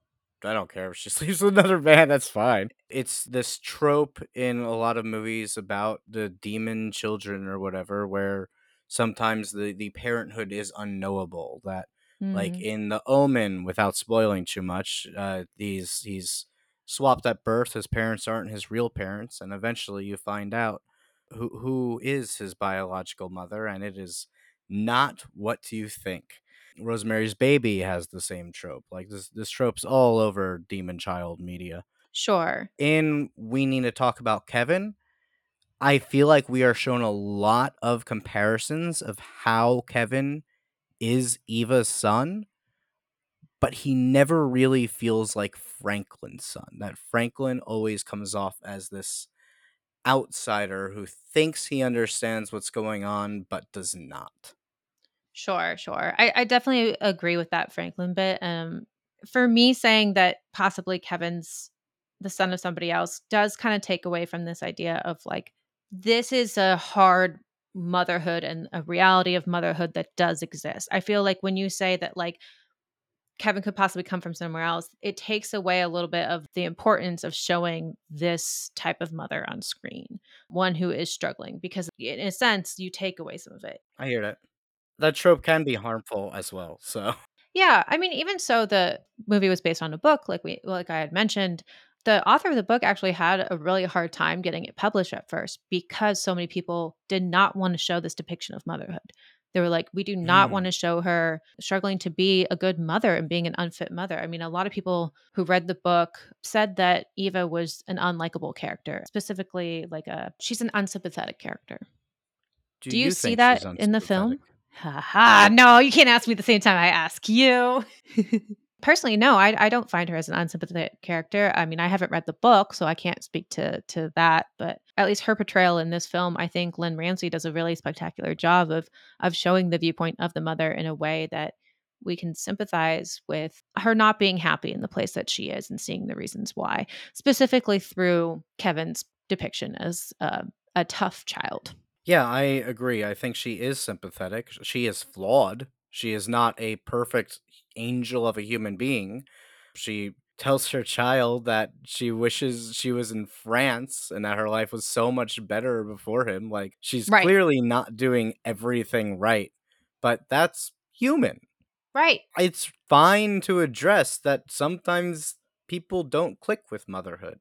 I don't care if she sleeps with another man, that's fine. It's this trope in a lot of movies about the demon children or whatever where sometimes the the parenthood is unknowable that like Mhm. in the omen without spoiling too much uh these he's swapped at birth his parents aren't his real parents and eventually you find out who who is his biological mother and it is not what you think Rosemary's Baby has the same trope. Like this, this trope's all over Demon Child media. Sure. In We Need to Talk About Kevin, I feel like we are shown a lot of comparisons of how Kevin is Eva's son, but he never really feels like Franklin's son. That Franklin always comes off as this outsider who thinks he understands what's going on but does not. Sure, sure. I, I definitely agree with that Franklin bit. Um, for me, saying that possibly Kevin's the son of somebody else does kind of take away from this idea of like this is a hard motherhood and a reality of motherhood that does exist. I feel like when you say that like Kevin could possibly come from somewhere else, it takes away a little bit of the importance of showing this type of mother on screen, one who is struggling, because in a sense, you take away some of it. I hear that. That trope can be harmful as well. So Yeah, I mean, even so, the movie was based on a book, like we, like I had mentioned. The author of the book actually had a really hard time getting it published at first because so many people did not want to show this depiction of motherhood. They were like, we do not Mm. want to show her struggling to be a good mother and being an unfit mother. I mean, a lot of people who read the book said that Eva was an unlikable character, specifically like a she's an unsympathetic character. do, Do you, see think that in the film? Haha, no, you can't ask me at the same time I ask you. Personally, no, I, I don't find her as an unsympathetic character. I mean, I haven't read the book, so I can't speak to to that. But at least her portrayal in this film, I think Lynn Ramsay does a really spectacular job of of showing the viewpoint of the mother in a way that we can sympathize with her not being happy in the place that she is and seeing the reasons why, specifically through Kevin's depiction as uh, a tough child. Yeah, I agree. I think she is sympathetic. She is flawed. She is not a perfect angel of a human being. She tells her child that she wishes she was in France and that her life was so much better before him. Like, she's Right. clearly not doing everything right, but that's human. Right. It's fine to address that sometimes people don't click with motherhood.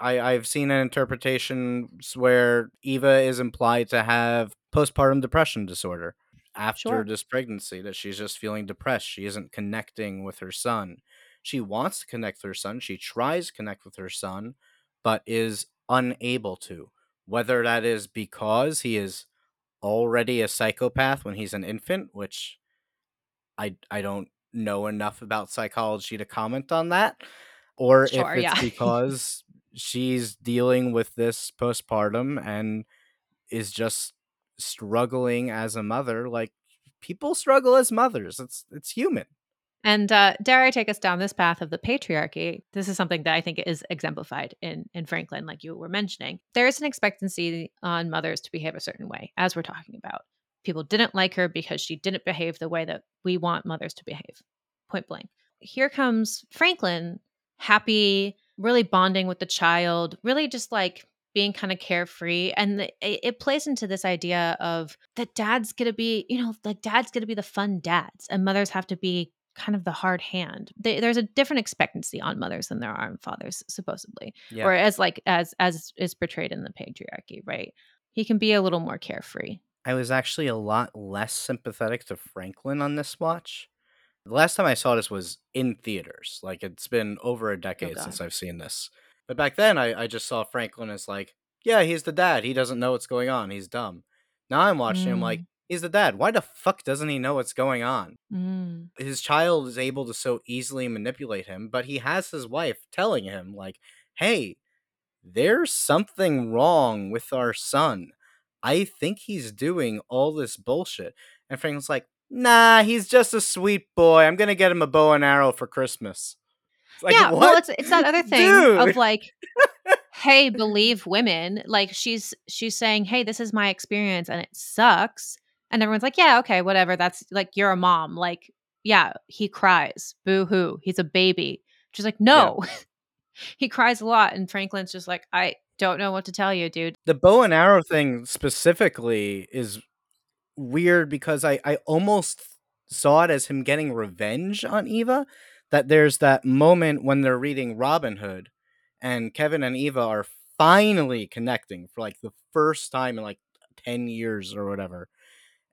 I, I've seen an interpretation where Eva is implied to have postpartum depression disorder after Sure. this pregnancy, that she's just feeling depressed. She isn't connecting with her son. She wants to connect with her son. She tries to connect with her son, but is unable to. Whether that is because he is already a psychopath when he's an infant, which I I don't know enough about psychology to comment on that, or Sure, if it's yeah. because she's dealing with this postpartum and is just struggling as a mother like people struggle as mothers it's it's human And uh, dare I take us down this path of the patriarchy? This is something that I think is exemplified in in Franklin, like you were mentioning. There is an expectancy on mothers to behave a certain way, as we're talking about. People didn't like her because she didn't behave the way that we want mothers to behave. Point blank. Here comes Franklin, happy, really bonding with the child, really just like being kind of carefree and the, it, it plays into this idea of that dad's gonna be you know like dad's gonna be the fun dads and mothers have to be kind of the hard hand. They, there's a different expectancy on mothers than there are on fathers, supposedly, yeah or as like as as is portrayed in the patriarchy, right? He can be a little more carefree. i was actually a lot less sympathetic to franklin on this watch the last time i saw this was in theaters like it's been over a oh, decade since i've seen this but back then I, I just saw franklin as like yeah he's the dad he doesn't know what's going on he's dumb now i'm watching him like Mm, he's the dad why the fuck doesn't he know what's going on mm. his child is able to so easily manipulate him, but he has his wife telling him, like, hey, there's something wrong with our son. I think he's doing all this bullshit. And Franklin's like, nah, he's just a sweet boy. I'm gonna get him a bow and arrow for Christmas. Like, yeah, what? well, it's it's that other thing Dude. of like, hey, believe women. Like she's she's saying, hey, this is my experience and it sucks, and everyone's like, yeah, okay, whatever. That's like you're a mom. Like, yeah, he cries, boo hoo, he's a baby. She's like, no, he cries a lot, and Franklin's just like, I don't know what to tell you, dude. the bow and arrow thing specifically is weird because I, I almost saw it as him getting revenge on Eva. That there's that moment when they're reading Robin Hood and Kevin and Eva are finally connecting for like the first time in like 10 years or whatever.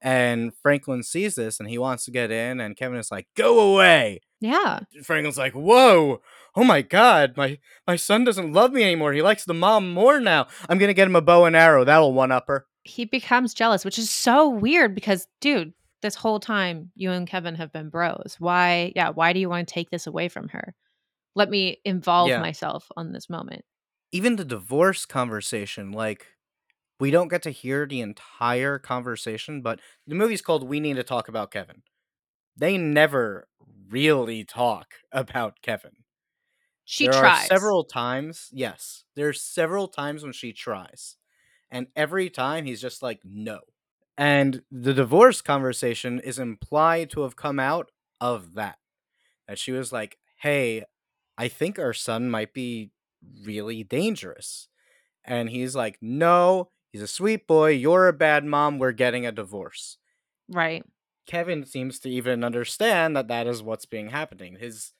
And Franklin sees this and he wants to get in, and Kevin is like, "Go away!" Yeah. Franklin's like, "Whoa, oh my god, my my son doesn't love me anymore. He likes the mom more now. I'm gonna get him a bow and arrow. That'll one up her." He becomes jealous, which is so weird because, dude, this whole time you and Kevin have been bros. Why? Yeah. Why do you want to take this away from her? Let me involve Yeah. myself on this moment. Even the divorce conversation, like we don't get to hear the entire conversation, but the movie's called We Need to Talk About Kevin. They never really talk about Kevin. She there tries. are several times, yes, there's several times when she tries. And every time he's just like, no. And the divorce conversation is implied to have come out of that. That she was like, hey, I think our son might be really dangerous. And he's like, no, he's a sweet boy. You're a bad mom. We're getting a divorce. Right. Kevin seems to even understand that that is what's being happening. His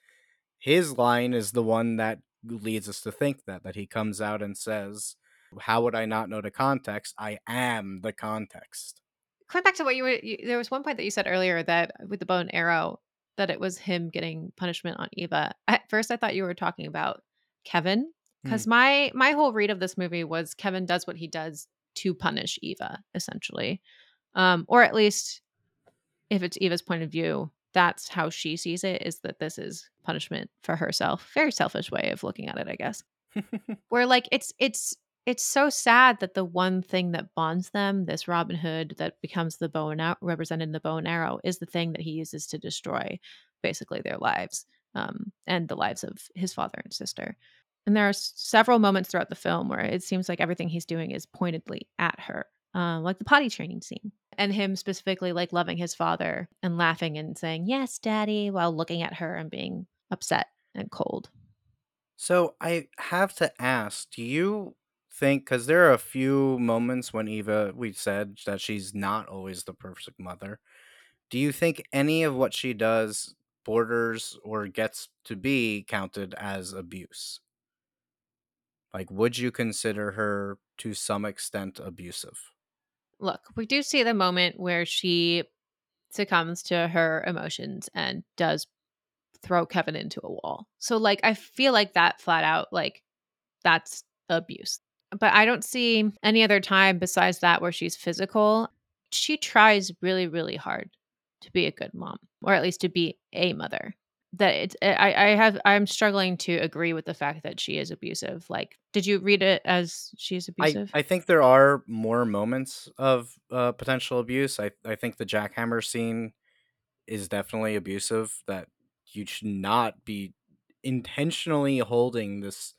his line is the one that leads us to think that that he comes out and says, "How would I not know the context? I am the context." Coming back to what you were, you, there was one point that you said earlier that with the bow and arrow, that it was him getting punishment on Eva. At first, I thought you were talking about Kevin because my my whole read of this movie was Kevin does what he does to punish Eva, essentially, um, or at least if it's Eva's point of view, that's how she sees it. Is that this is punishment for herself? Very selfish way of looking at it, I guess. Where like it's it's it's so sad that the one thing that bonds them, this Robin Hood that becomes the bow and arrow, represented in the bow and arrow, is the thing that he uses to destroy basically their lives um, and the lives of his father and sister. And there are several moments throughout the film where it seems like everything he's doing is pointedly at her, uh, like the potty training scene, and him specifically like loving his father and laughing and saying "Yes, Daddy" while looking at her and being upset and cold. So I have to ask, do you think cuz there are a few moments when Eva we said that she's not always the perfect mother. Do you think any of what she does borders or gets to be counted as abuse? Like would you consider her to some extent abusive? Look, we do see the moment where she succumbs to her emotions and does throw Kevin into a wall. So like I feel like that flat out like that's abuse. But I don't see any other time besides that where she's physical. She tries really really hard to be a good mom or at least to be a mother. That it's I I have I'm struggling to agree with the fact that she is abusive. Like did you read it as she's I abusive? I think there are more moments of uh, potential abuse. I I think the jackhammer scene is definitely abusive. That you should not be intentionally holding this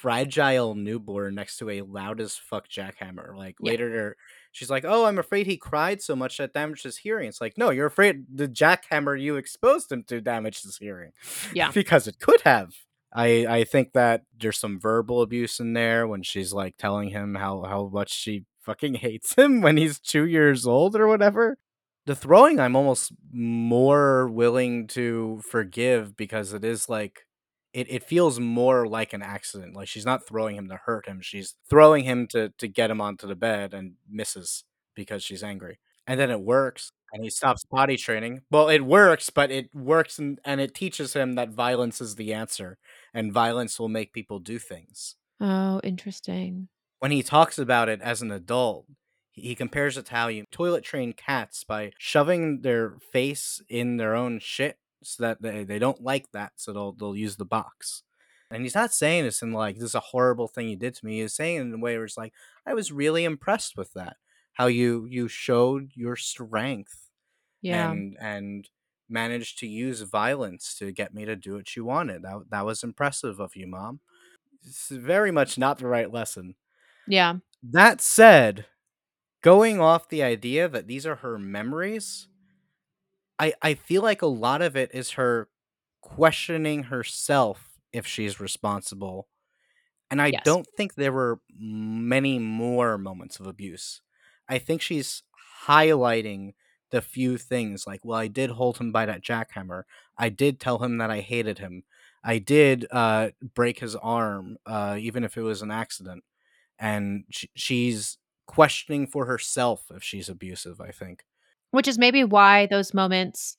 fragile newborn next to a loud as fuck jackhammer. Like Yeah. later, she's like, "Oh, I'm afraid he cried so much that damaged his hearing." It's like, no, you're afraid the jackhammer you exposed him to damaged his hearing. Yeah. because it could have. I I think that there's some verbal abuse in there when she's like telling him how how much she fucking hates him when he's 2 years old or whatever. The throwing I'm almost more willing to forgive because it is like it, it feels more like an accident. Like she's not throwing him to hurt him. She's throwing him to to get him onto the bed and misses because she's angry. And then it works and he stops potty training. Well, it works, but it works and, and it teaches him that violence is the answer and violence will make people do things. Oh, interesting. When he talks about it as an adult, he he compares it to how you toilet train cats by shoving their face in their own shit so that they, they don't like that, so they'll they'll use the box. And he's not saying this in like this is a horrible thing you did to me. He's saying it in a way where it's like, I was really impressed with that. How you you showed your strength Yeah. and and managed to use violence to get me to do what you wanted. That that was impressive of you, mom. It's very much not the right lesson. Yeah. That said, going off the idea that these are her memories, I I feel like a lot of it is her questioning herself if she's responsible. And I Yes. don't think there were many more moments of abuse. I think she's highlighting the few things like, well, I did hold him by that jackhammer. I did tell him that I hated him. I did uh, break his arm, uh, even if it was an accident. And sh- she's questioning for herself if she's abusive, I think. Which is maybe why those moments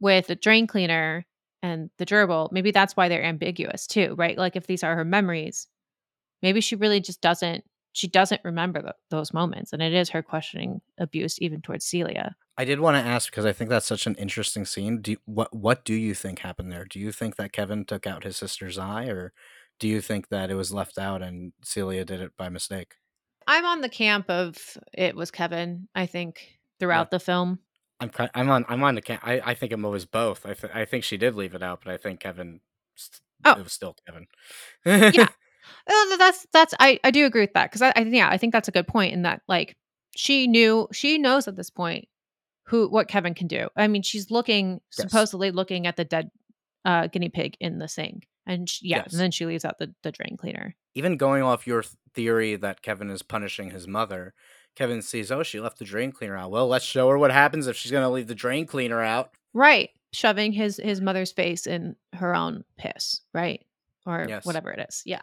with the drain cleaner and the gerbil, maybe that's why they're ambiguous too, right? Like if these are her memories, maybe she really just doesn't she doesn't remember th- those moments and it is her questioning abuse even towards Celia. I did want to ask because I think that's such an interesting scene. Do you, what what do you think happened there? Do you think that Kevin took out his sister's eye, or do you think that it was left out and Celia did it by mistake? I'm on the camp of it was Kevin, I think, throughout the film. I'm I'm on I'm on the can I I think it was both. I th- I think she did leave it out, but I think Kevin st- Oh. it was still Kevin. Yeah. Uh, th- that's that's I I do agree with that because I, I yeah I think that's a good point in that like she knew she knows at this point who what Kevin can do. I mean she's looking Yes. supposedly looking at the dead uh, guinea pig in the sink and sh yeah Yes. and then she leaves out the the drain cleaner. Even going off your theory that Kevin is punishing his mother, Kevin sees, oh, she left the drain cleaner out. Well, let's show her what happens if she's gonna leave the drain cleaner out. Right, shoving his his mother's face in her own piss, right, or Yes. whatever it is. Yeah.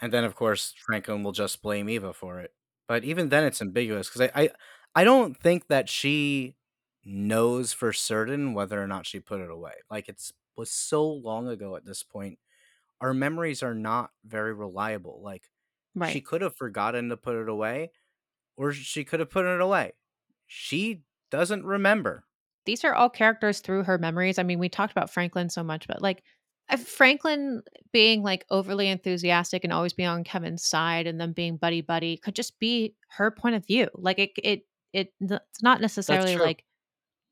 And then, of course, Franklin will just blame Eva for it. But even then, it's ambiguous because I, I, I don't think that she knows for certain whether or not she put it away. Like it's was so long ago at this point. Our memories are not very reliable. Like Right. she could have forgotten to put it away, or she could have put it away. She doesn't remember. these are all characters through her memories. I mean, we talked about Franklin so much, but like Franklin being like overly enthusiastic and always being on Kevin's side and them being buddy buddy could just be her point of view. Like it it it it's not necessarily true. like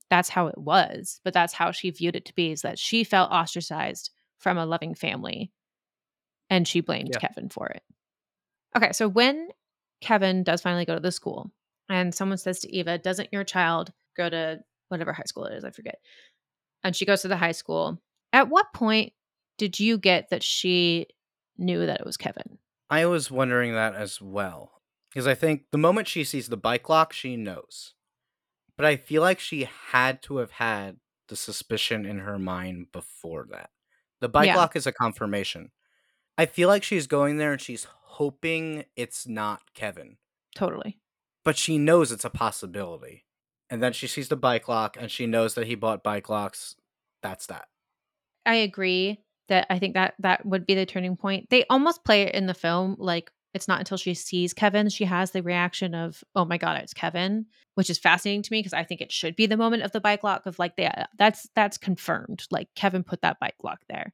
that's how it was, but that's how she viewed it to be is that she felt ostracized from a loving family and she blamed Yeah. Kevin for it. Okay, so when Kevin does finally go to the school and someone says to Eva, Doesn't your child go to whatever high school it is? I forget. And she goes to the high school. At what point did you get that she knew that it was Kevin? I was wondering that as well. Because I think the moment she sees the bike lock, she knows. But I feel like she had to have had the suspicion in her mind before that. The bike Yeah. lock is a confirmation. I feel like she's going there and she's hoping it's not Kevin, Totally. but she knows it's a possibility. And then she sees the bike lock and she knows that he bought bike locks. That's that. I agree that I think that that would be the turning point. They almost play it in the film like it's not until she sees Kevin she has the reaction of oh my god it's Kevin, which is fascinating to me because I think it should be the moment of the bike lock of like yeah that's that's confirmed like Kevin put that bike lock there.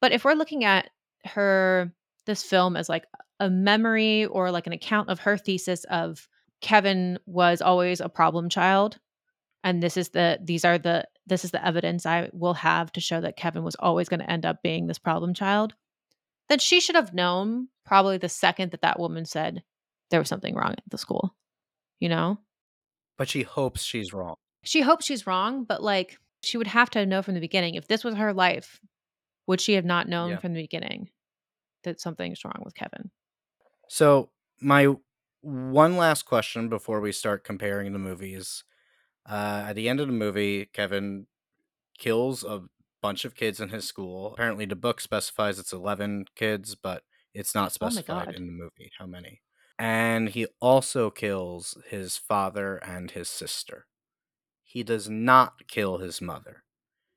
But if we're looking at her this film as like a memory or like an account of her thesis of Kevin was always a problem child and this is the these are the this is the evidence I will have to show that Kevin was always going to end up being this problem child, then she should have known probably the second that that woman said there was something wrong at the school. You know, But she hopes she's wrong. she hopes she's wrong, but like she would have to know from the beginning if this was her life, would she have not known Yeah. from the beginning that something's wrong with Kevin? So, my one last question before we start comparing the movies. Uh, at the end of the movie, Kevin kills a bunch of kids in his school. Apparently, the book specifies it's 11 kids, but it's not Oh specified God. in the movie how many. And he also kills his father and his sister. He does not kill his mother.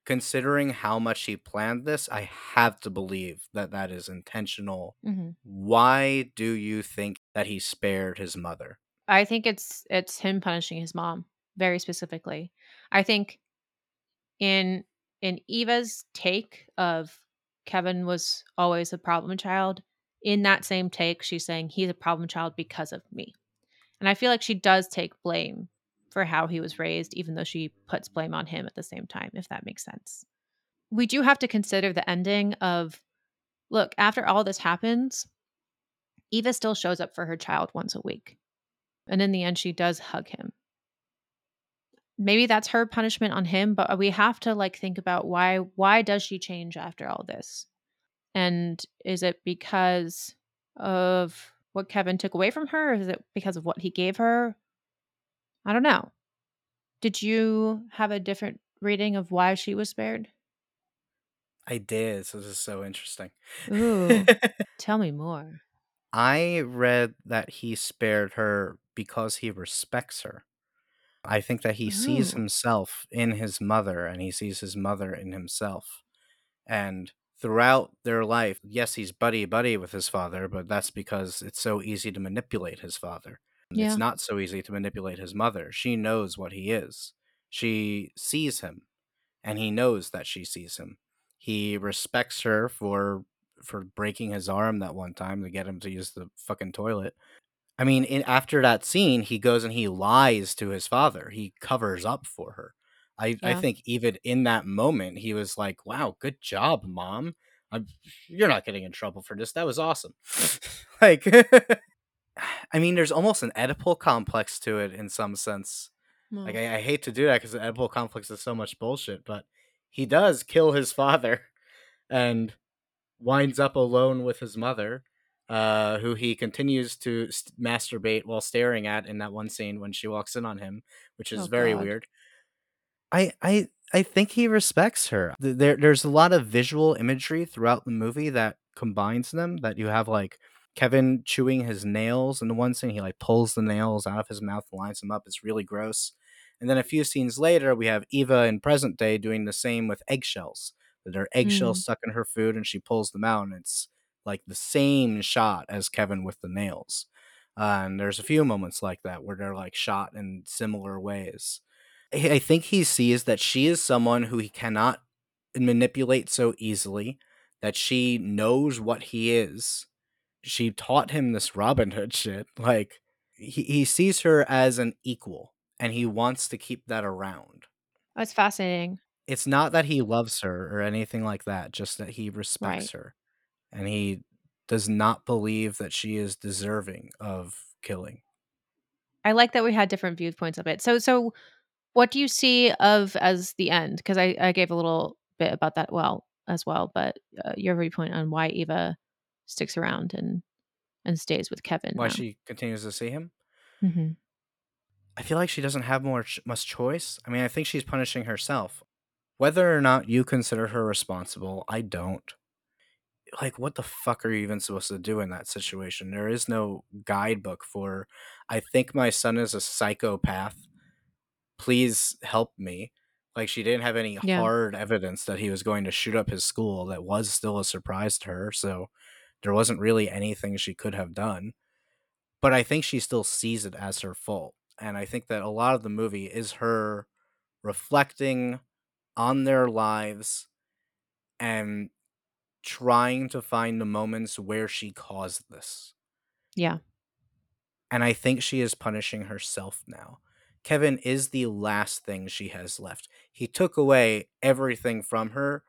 Considering how much he planned this, I have to believe that that is intentional. hmm Why do you think that he spared his mother? I think it's it's him punishing his mom very specifically. I think in in Eva's take of Kevin was always a problem child, in that same take she's saying he's a problem child because of me. And I feel like she does take blame for how he was raised even though she puts blame on him at the same time if that makes sense. We do have to consider the ending of look, after all this happens, Eva still shows up for her child once a week. And in the end, she does hug him. Maybe that's her punishment on him, but we have to like think about why why does she change after all this? And is it because of what Kevin took away from her? Is it because of what he gave her? I don't know. Did you have a different reading of why she was spared? I did, so this is so interesting. Ooh, tell me more. I read that he spared her because he respects her. I think that he sees himself in his mother and he sees his mother in himself. And throughout their life, yes, he's buddy buddy with his father, but that's because it's so easy to manipulate his father. It's not so easy to manipulate his mother. She knows what he is. She sees him and he knows that she sees him. He respects her for for breaking his arm that one time to get him to use the fucking toilet. I mean, in, after that scene, he goes and he lies to his father. He covers up for her. I, I think even in that moment, he was like, "Wow, good job, mom. I'm, you're not getting in trouble for this. That was awesome." like, I mean, there's almost an Oedipal complex to it in some sense. Like, I, I hate to do that because the Oedipal complex is so much bullshit, but he does kill his father and winds up alone with his mother, uh, who he continues to st- masturbate while staring at in that one scene when she walks in on him, which is oh very god. weird. I I I think he respects her. There there's a lot of visual imagery throughout the movie that combines them. That you have like Kevin chewing his nails in the one scene. He like pulls the nails out of his mouth and lines them up. It's really gross. And then a few scenes later, we have Eva in present day doing the same with eggshells. There are eggshells Mm. stuck in her food, and she pulls them out, and it's like the same shot as Kevin with the nails. Uh, and there's a few moments like that where they're like shot in similar ways. I I think he sees that she is someone who he cannot manipulate so easily, that she knows what he is. She taught him this Robin Hood shit. Like, he, he sees her as an equal and he wants to keep that around. That's fascinating. It's not that he loves her or anything like that, just that he Right. respects her and he does not believe that she is deserving of killing. I like that we had different viewpoints of it. So so what do you see of as the end? Because I, I gave a little bit about that well as well, but uh, your viewpoint on why Eva sticks around and and stays with Kevin Why now. she continues to see him? hmm I feel like she doesn't have more much choice. I mean, I think she's punishing herself. Whether or not you consider her responsible, I don't. Like, what the fuck are you even supposed to do in that situation? There is no guidebook for, I think my son is a psychopath. Please help me. Like, she didn't have any Yeah. hard evidence that he was going to shoot up his school. That was still a surprise to her. So there wasn't really anything she could have done. But I think she still sees it as her fault. And I think that a lot of the movie is her reflecting on their lives and trying to find the moments where she caused this. Yeah. And I think she is punishing herself now. Kevin is the last thing she has left. He took away everything from her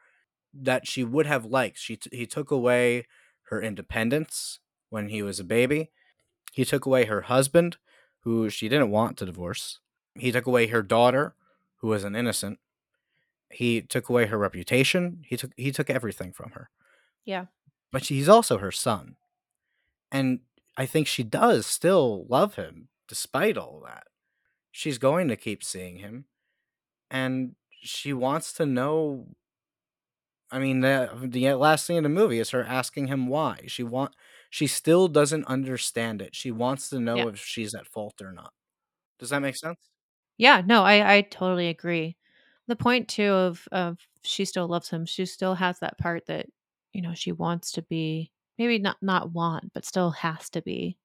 that she would have liked. She t- he took away her independence when he was a baby. He took away her husband, who she didn't want to divorce. He took away her daughter, who was an innocent. He took away her reputation. He took he took everything from her. Yeah. But he's also her son. And I think she does still love him despite all that. She's going to keep seeing him and she wants to know I mean the the uh, last thing in the movie is her asking him why. She want she still doesn't understand it. She wants to know Yeah. if she's at fault or not. Does that make sense? Yeah. No, I I totally agree. The point too of of she still loves him. She still has that part that you know she wants to be maybe not not want, but still has to be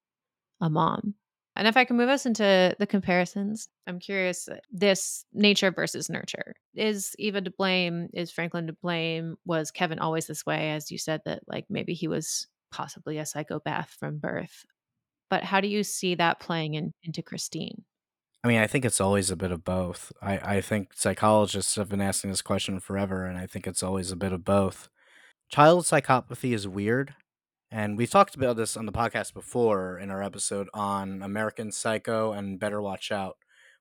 a mom. And if I can move us into the comparisons, I'm curious uh, this nature versus nurture. Is Eva to blame? Is Franklin to blame? Was Kevin always this way? As you said, that like maybe he was possibly a psychopath from birth. But how do you see that playing in, into Christine? I mean, I think it's always a bit of both. I, I think psychologists have been asking this question forever, and I think it's always a bit of both. Child psychopathy is weird, and we've talked about this on the podcast before in our episode on American Psycho and Better Watch Out.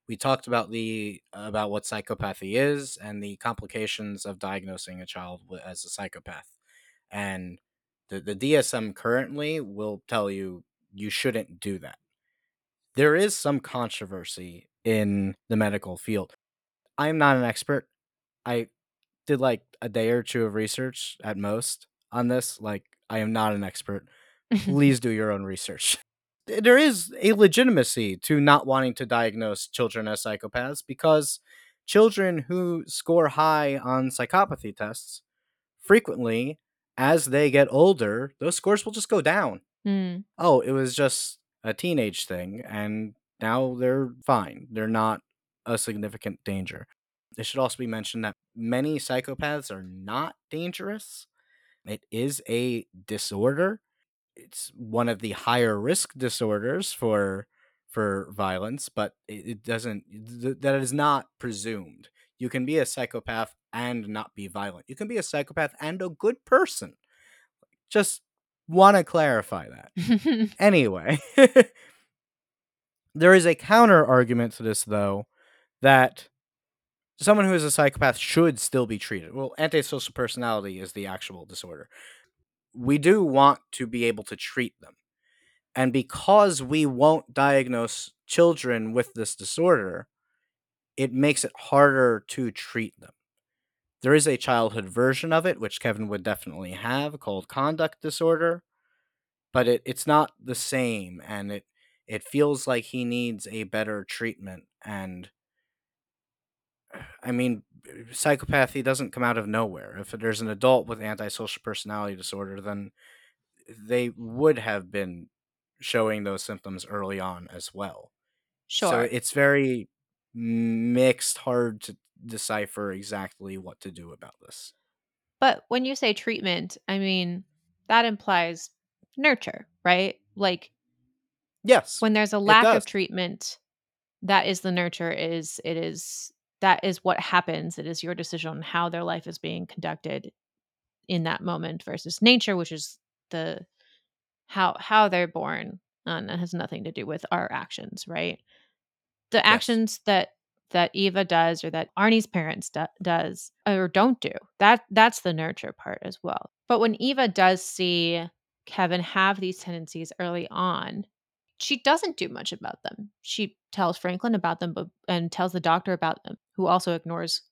We talked about the about what psychopathy is and the complications of diagnosing a child as a psychopath. And the, the DSM currently will tell you you shouldn't do that. There is some controversy in the medical field. I'm not an expert. I did like a day or two of research at most on this. Like, I am not an expert. Please do your own research. there is a legitimacy to not wanting to diagnose children as psychopaths because children who score high on psychopathy tests frequently as they get older those scores will just go down Mm. oh it was just a teenage thing and now they're fine they're not a significant danger it should also be mentioned that many psychopaths are not dangerous it is a disorder it's one of the higher risk disorders for for violence, but it, doesn't th- that is not presumed. You can be a psychopath and not be violent. You can be a psychopath and a good person. Just want to clarify that. Anyway, there is a counter argument to this though that someone who is a psychopath should still be treated. Well, antisocial personality is the actual disorder. We do want to be able to treat them. And because we won't diagnose children with this disorder, it makes it harder to treat them. There is a childhood version of it, which Kevin would definitely have, called conduct disorder, but it, it's not the same, and it it feels like he needs a better treatment. And I mean, psychopathy doesn't come out of nowhere. If there's an adult with antisocial personality disorder, then they would have been showing those symptoms early on as well. Sure. So it's very mixed, hard to decipher exactly what to do about this. But when you say treatment, I mean, that implies nurture, right? Like Yes, when there's a lack of treatment, that is the nurture is it is that is what happens. It is your decision on how their life is being conducted in that moment versus nature, which is the how how they're born uh, and it has nothing to do with our actions, right? The Yes. actions that that Eva does or that Arnie's parents do, does or don't do. That that's the nurture part as well. But when Eva does see Kevin have these tendencies early on, she doesn't do much about them. She tells Franklin about them but, and tells the doctor about them, who also ignores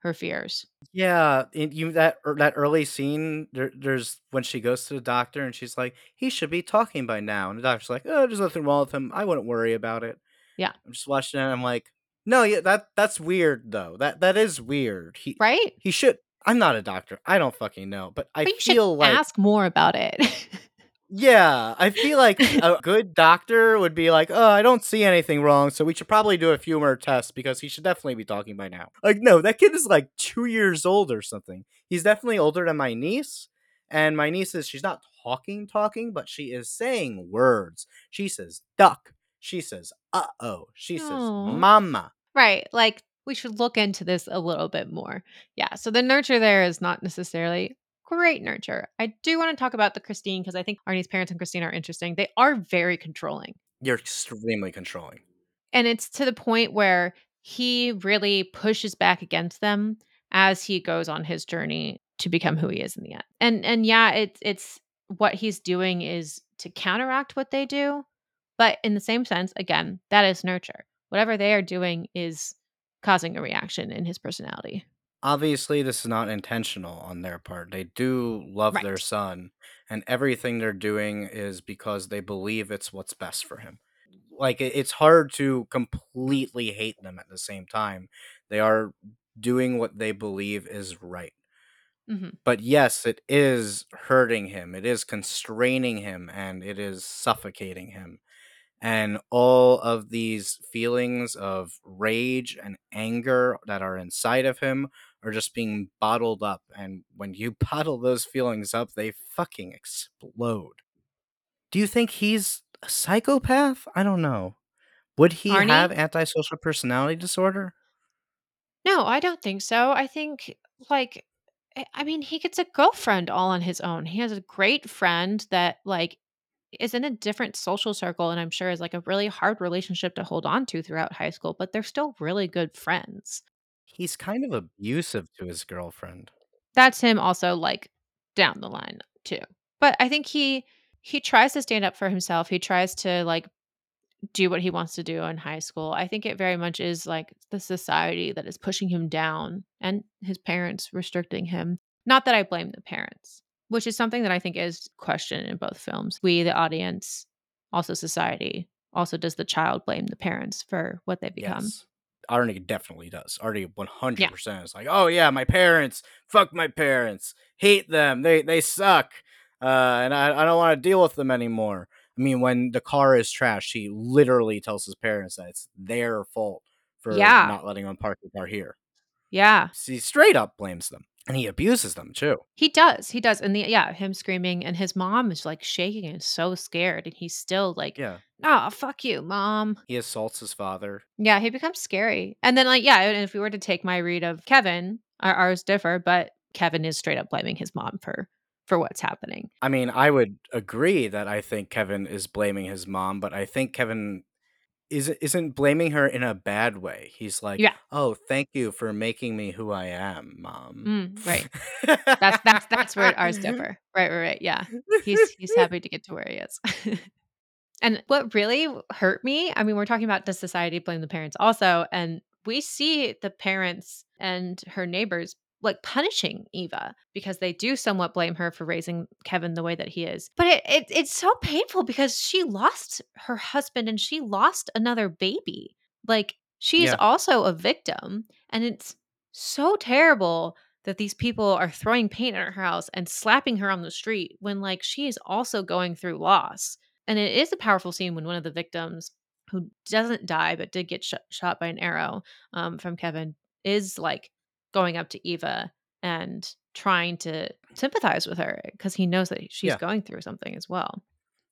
her fears. Yeah, you that er, that early scene. There, there's when she goes to the doctor and she's like, "He should be talking by now," and the doctor's like, "Oh, there's nothing wrong with him. I wouldn't worry about it." Yeah. I'm just watching it. and I'm like, "No, yeah, that that's weird though. That that is weird. He Right? he should. I'm not a doctor. I don't fucking know, but I But you should feel like ask more about it. Yeah, I feel like a good doctor would be like, "Oh, I don't see anything wrong, so we should probably do a few more tests because he should definitely be talking by now." Like, no, that kid is like two years old or something. He's definitely older than my niece, and my niece is she's not talking, talking, but she is saying words. She says duck. She says uh oh. She says mama. Right. Like we should look into this a little bit more. Yeah. So the nurture there is not necessarily great nurture. I do want to talk about the Christine because I think Arnie's parents and Christine are interesting. They are very controlling. You're extremely controlling. And it's to the point where he really pushes back against them as he goes on his journey to become who he is in the end. And and yeah, it's it's what he's doing is to counteract what they do, but in the same sense, again, that is nurture. Whatever they are doing is causing a reaction in his personality. Obviously this is not intentional on their part. They do love their Right. son, and everything they're doing is because they believe it's what's best for him. Like it- it's hard to completely hate them at the same time. They are doing what they believe is right. hmm But yes, it is hurting him. It is constraining him and it is suffocating him. And all of these feelings of rage and anger that are inside of him are just being bottled up. And when you bottle those feelings up, they fucking explode. Do you think he's a psychopath? I don't know. Would he Arnie? have antisocial personality disorder? No, I don't think so. I think like I I mean, he gets a girlfriend all on his own. He has a great friend that like is in a different social circle and I'm sure is like a really hard relationship to hold on to throughout high school, but they're still really good friends. He's kind of abusive to his girlfriend. That's him also like down the line too. But I think he he tries to stand up for himself. He tries to like do what he wants to do in high school. I think it very much is like the society that is pushing him down and his parents restricting him. Not that I blame the parents, which is something that I think is questioned in both films. We, the audience, also society. Also, does the child blame the parents for what they become? Yes. Arnie definitely does. Arnie one hundred percent is like, oh yeah, my parents, fuck my parents, hate them, they they suck, uh, and I, I don't want to deal with them anymore. I mean, when the car is trashed, he literally tells his parents that it's their fault for Yeah. not letting him park the car here. Yeah, He straight up blames them, and he abuses them too. he does. He does. And the yeah, him screaming, and his mom is like shaking and so scared, and he's still like, Yeah, "Oh, fuck you, mom." he assaults his father. Yeah, he becomes scary. And then, like, yeah, and if we were to take my read of Kevin, our, ours differ, but Kevin is straight up blaming his mom for for what's happening. I mean, I would agree that I think Kevin is blaming his mom, but I think Kevin is isn't blaming her in a bad way. He's like, Yeah. "Oh, thank you for making me who I am, mom." Mm, right. That's that's that's where ours differ. Right, right, right. Yeah. He's he's happy to get to where he is. and what really hurt me, I mean, we're talking about does society blame the parents also, and we see the parents and her neighbors like punishing Eva because they do somewhat blame her for raising Kevin the way that he is. But it, it it's so painful because she lost her husband and she lost another baby. Like she's Yeah. also a victim and it's so terrible that these people are throwing paint at her house and slapping her on the street when like she is also going through loss. And it is a powerful scene when one of the victims who doesn't die but did get sh- shot by an arrow um, from Kevin is like going up to Eva and trying to sympathize with her because he knows that she's Yeah. going through something as well.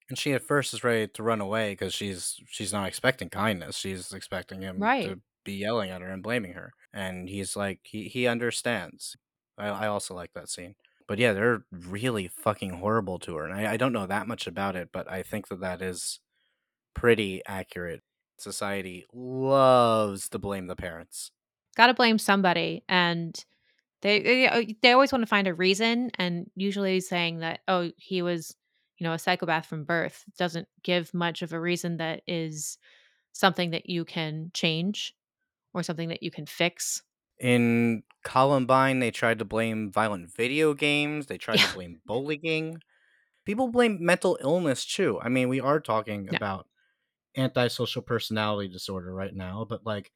And she at first is ready to run away because she's she's not expecting kindness. She's expecting him Right. to be yelling at her and blaming her. And he's like, he he understands. I, I also like that scene. But yeah, they're really fucking horrible to her. And I, I don't know that much about it, but I think that that is pretty accurate. Society loves to blame the parents. Got to blame somebody and they, they uh, they always want to find a reason and usually saying that oh he was you know a psychopath from birth doesn't give much of a reason that is something that you can change or something that you can fix. In Columbine, they tried to blame violent video games. They tried Yeah. to blame bullying. People blame mental illness too. I mean, we are talking Yeah. about antisocial personality disorder right now, but like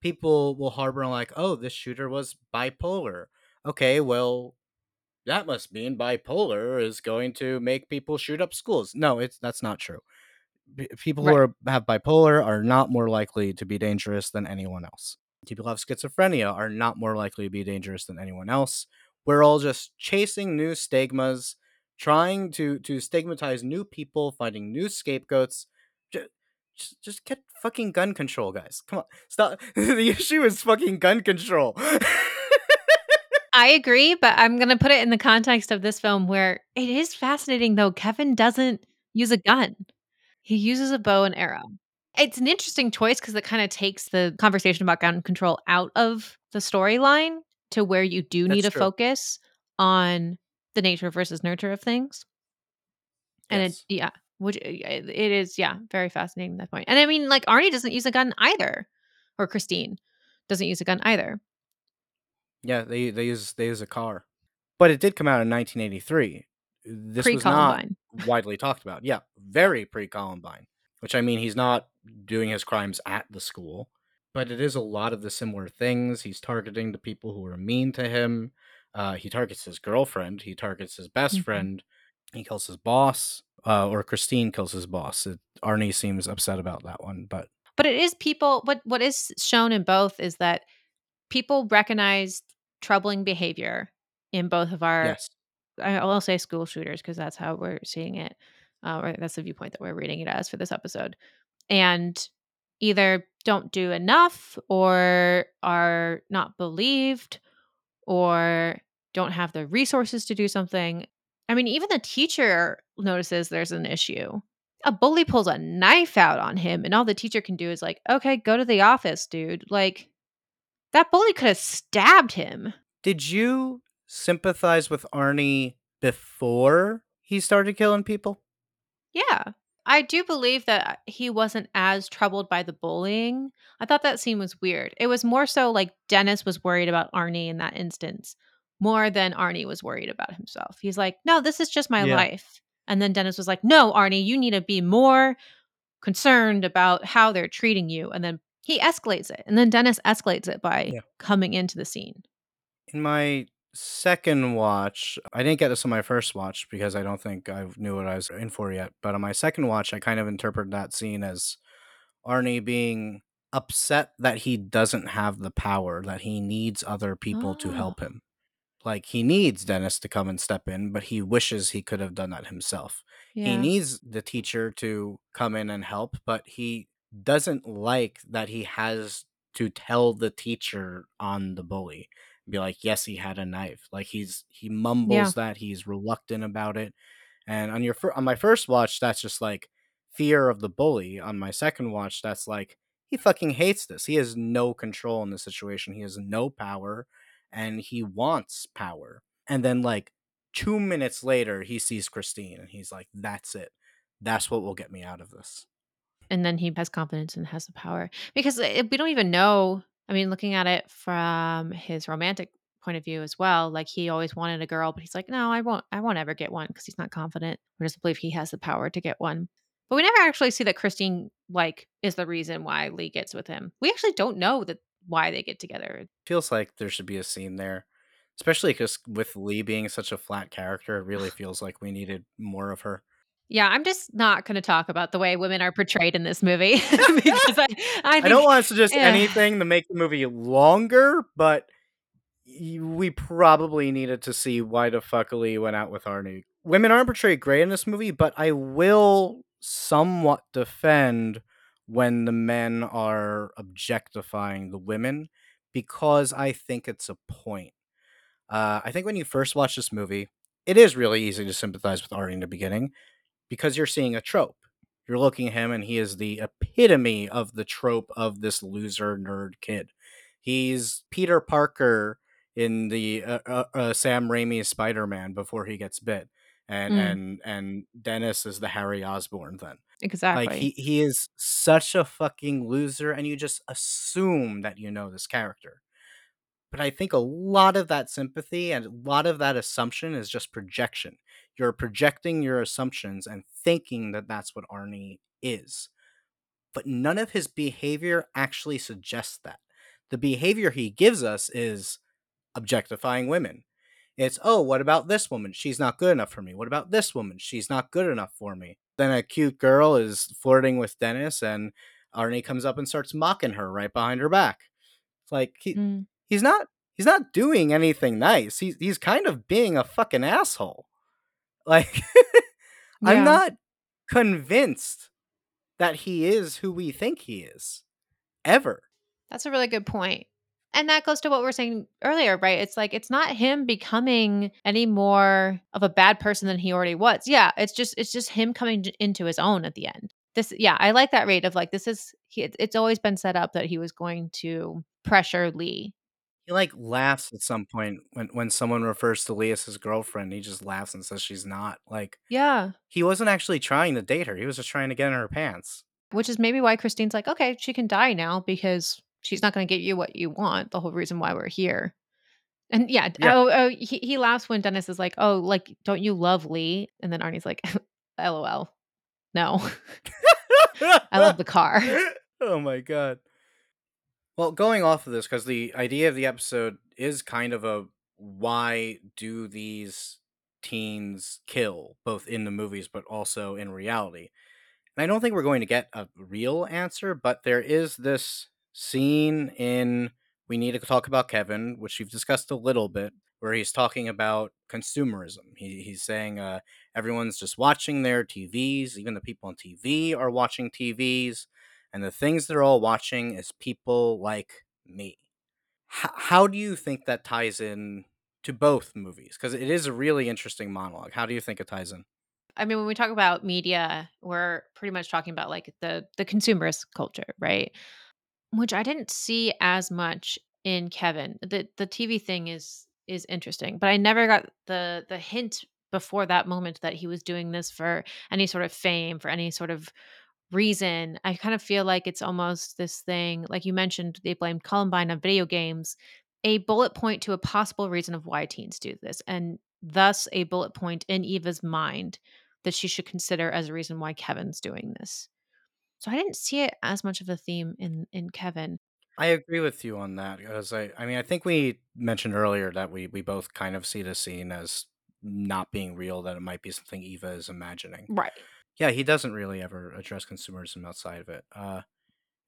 people will harbor on like, oh, this shooter was bipolar. Okay, well, that must mean bipolar is going to make people shoot up schools. No, it's that's not true. B- People who are, have bipolar are not more likely to be dangerous than anyone else. People who have schizophrenia are not more likely to be dangerous than anyone else. We're all just chasing new stigmas, trying to to stigmatize new people, finding new scapegoats. Just, just, get fucking gun control, guys. Come on, stop. the issue is fucking gun control. I agree, but I'm going to put it in the context of this film where it is fascinating though. Kevin doesn't use a gun, he uses a bow and arrow. It's an interesting choice because it kind of takes the conversation about gun control out of the storyline to where you do need That's to true. focus on the nature versus nurture of things. And Yes. it, yeah, which it is, yeah, very fascinating at that point. And I mean, like Arnie doesn't use a gun either, or Christine doesn't use a gun either. Yeah, they they use they use a car, but it did come out in 1983. This Pre was not widely talked about. Yeah, very pre Columbine. Which I mean, he's not doing his crimes at the school, but it is a lot of the similar things. He's targeting the people who are mean to him. Uh, he targets his girlfriend. He targets his best Mhm. friend. He kills his boss, uh, or Christine kills his boss. It, Arnie seems upset about that one, but But it is people what what is shown in both is that people recognize troubling behavior in both of our yes, I will say school shooters because that's how we're seeing it. Uh, or that's the viewpoint that we're reading it as for this episode. And either don't do enough or are not believed or don't have the resources to do something. I mean, even the teacher notices there's an issue. A bully pulls a knife out on him, and all the teacher can do is, like, okay, go to the office, dude. Like, that bully could have stabbed him. Did you sympathize with Arnie before he started killing people? Yeah. I do believe that he wasn't as troubled by the bullying. I thought that scene was weird. It was more so like Dennis was worried about Arnie in that instance, more than Arnie was worried about himself. He's like, no, this is just my Yeah. life. And then Dennis was like, "No, Arnie, you need to be more concerned about how they're treating you." And then he escalates it. And then Dennis escalates it by Yeah. coming into the scene. In my second watch, I didn't get this on my first watch because I don't think I knew what I was in for yet. But on my second watch, I kind of interpreted that scene as Arnie being upset that he doesn't have the power, that he needs other people to Oh. help him. Like he needs Dennis to come and step in, but he wishes he could have done that himself. He needs the teacher to come in and help, but he doesn't like that he has to tell the teacher on the bully. Be like, yes, he had a knife. Like he's he Yeah. mumbles that he's reluctant about it. And on your fir- on my first watch, that's just like fear of the bully. On my second watch, that's like he fucking hates this. He has no control in the situation. He has no power and he wants power. And then like 2 minutes later, he sees Christine and he's like that's it. That's what will get me out of this. And then he has confidence and has the power. Because eh, we don't even know I mean, looking at it from his romantic point of view as well, like, he always wanted a girl, but he's like, "No, I won't I won't ever get one because he's not confident or doesn't believe he has the power to get one. But we never actually see that Christine, like, is the reason why Leigh gets with him. We actually don't know that why they get together. Feels like there should be a scene there. especially because with Leigh being such a flat character, it really feels like we needed more of her. Yeah, I'm just not gonna talk about the way women are portrayed in this movie because I I I don't wanna suggest yeah. anything to make the movie longer, but we probably needed to see why the fuck Leigh went out with Arnie. Women aren't portrayed great in this movie, but I will somewhat defend when the men are objectifying the women because I think it's a point. Uh, I think when you first watch this movie, it is really easy to sympathize with Arnie in the beginning because you're seeing a trope. You're looking at him and he is the epitome of the trope of this loser nerd kid. He's Peter Parker in the uh, uh, uh, Sam Raimi Spider-Man before he gets bit. And Mm. and and Dennis is the Harry Osborn then. Like Exactly. he he is such a fucking loser and you just assume that you know this character. But I think a lot of that sympathy and a lot of that assumption is just projection. You're projecting your assumptions and thinking that that's what Arnie is. But none of his behavior actually suggests that. The behavior he gives us is objectifying women. It's, oh, what about this woman? She's not good enough for me. What about this woman? She's not good enough for me. Then a cute girl is flirting with Dennis, and Arnie comes up and starts mocking her right behind her back. It's like he, Mm. he's not he's not doing anything nice. He's he's kind of being a fucking asshole. Like I'm not convinced that he is who we think he is. Ever. That's a really good point. And that goes to what we were saying earlier, right? It's like it's not him becoming any more of a bad person than he already was. Yeah, it's just it's just him coming into his own at the end. This yeah, I like that rate of like this is he, it's always been set up that he was going to pressure Leigh. He like laughs at some point when when someone refers to Leigh as his girlfriend. He just laughs and says she's not. Like Yeah, he wasn't actually trying to date her. He was just trying to get in her pants. which is maybe why Christine's like, "Okay, she can die now because she's not going to get you what you want." The whole reason why we're here. And yeah, Yeah. oh, oh he, he laughs when Dennis is like, "Oh, like don't you love Leigh?" And then Arnie's like, "LOL, no, I love the car." oh my god. Well, going off of this, because the idea of the episode is kind of a why do these teens kill, both in the movies but also in reality? And I don't think we're going to get a real answer, but there is this scene in We Need to Talk About Kevin, which we've discussed a little bit, where he's talking about consumerism. He, he's saying uh, everyone's just watching their TVs, even the people on TV are watching TVs, and the things they're all watching is people like me. H- how do you think that ties in to both movies? Because it is a really interesting monologue. How do you think it ties in? I mean, when we talk about media, we're pretty much talking about like the the consumerist culture, right? Which I didn't see as much in Kevin. The the TV thing is is interesting, but I never got the the hint before that moment that he was doing this for any sort of fame, for any sort of reason. I kind of feel like it's almost this thing, like you mentioned, they blamed Columbine on video games, a bullet point to a possible reason of why teens do this, and thus a bullet point in Eva's mind that she should consider as a reason why Kevin's doing this. So I didn't see it as much of a theme in in Kevin. I agree with you on that because I, I mean, I think we mentioned earlier that we we both kind of see the scene as not being real, that it might be something Eva is imagining. Right. Yeah, he doesn't really ever address consumerism outside of it. Uh,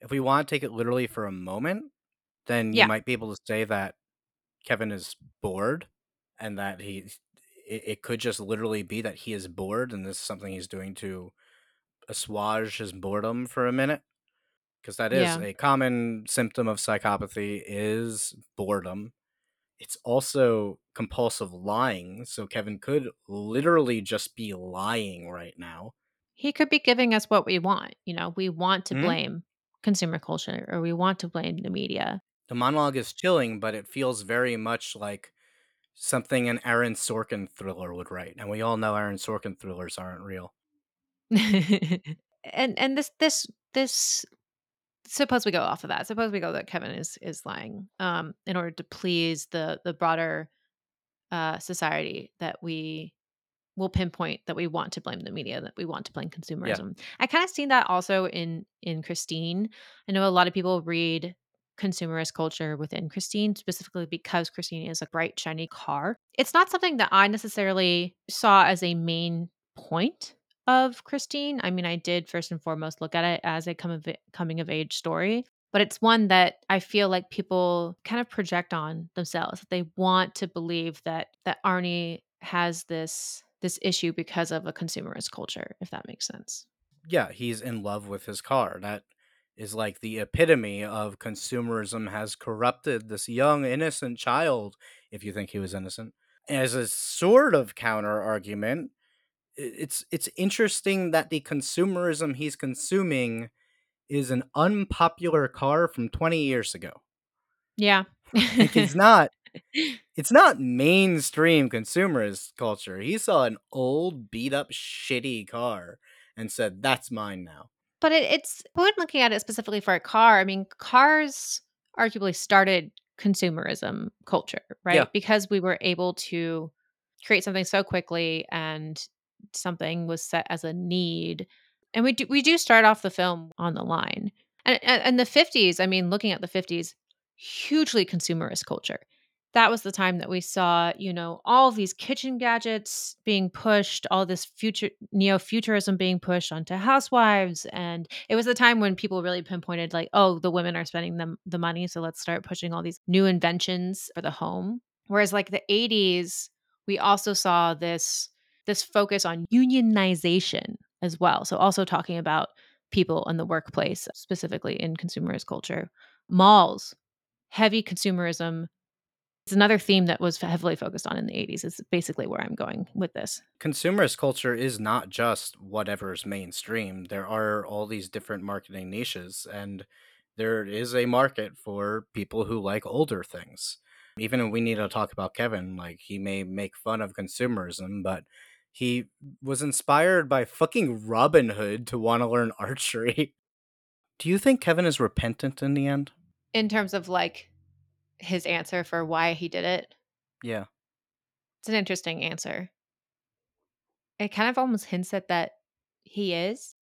if we want to take it literally for a moment, then you might be able to say that Kevin is bored and that he it, it could just literally be that he is bored and this is something he's doing to assuage his boredom for a minute because that is Yeah. a common symptom of psychopathy is boredom it's also compulsive lying so kevin could literally just be lying right now He could be giving us what we want. You know, we want to Mhm. blame consumer culture or we want to blame the media. the monologue is chilling but it feels very much like something an aaron sorkin thriller would write and we all know aaron sorkin thrillers aren't real and and this this this suppose we go off of that. Suppose we go that Kevin is is lying um in order to please the the broader uh society that we will pinpoint that we want to blame the media, that we want to blame yeah consumerism. I kind of seen that also in in Christine. I know a lot of people read consumerist culture within Christine specifically because Christine is a bright shiny car. It's not something that I necessarily saw as a main point of Christine. I mean, I did first and foremost look at it as a come of, coming of age story, but it's one that I feel like people kind of project on themselves. They want to believe that that Arnie has this this issue because of a consumerist culture, if that makes sense. yeah he's in love with his car that is like the epitome of consumerism has corrupted this young innocent child if you think he was innocent as a sort of counter argument it's it's interesting that the consumerism he's consuming is an unpopular car from 20 years ago Yeah. like it's not it's not mainstream consumerist culture he saw an old beat up shitty car and said that's mine now But it, it's when looking at it specifically for a car, I mean, cars arguably started consumerism culture, yeah right? Because we were able to create something so quickly and something was set as a need. And we do we do start off the film on the line. And and, and the 50s, I mean, looking at the 50s, hugely consumerist culture. That was the time that we saw, you know, all these kitchen gadgets being pushed, all this future neo-futurism being pushed onto housewives. And it was the time when people really pinpointed, like, oh, the women are spending them the money. So let's start pushing all these new inventions for the home. Whereas like the 80s, we also saw this this focus on unionization as well. So also talking about people in the workplace, specifically in consumerist culture. Malls, heavy consumerism, it's another theme that was heavily focused on in the 80s. Is basically where I'm going with this. consumerist culture is not just whatever's mainstream. There are all these different marketing niches, and there is a market for people who like older things. Even if we need to talk about Kevin, like he may make fun of consumerism, but he was inspired by fucking Robin Hood to want to learn archery. Do you think Kevin is repentant in the end? In terms of like his answer for why he did it, Yeah. it's an interesting answer. It kind of almost hints at that he is,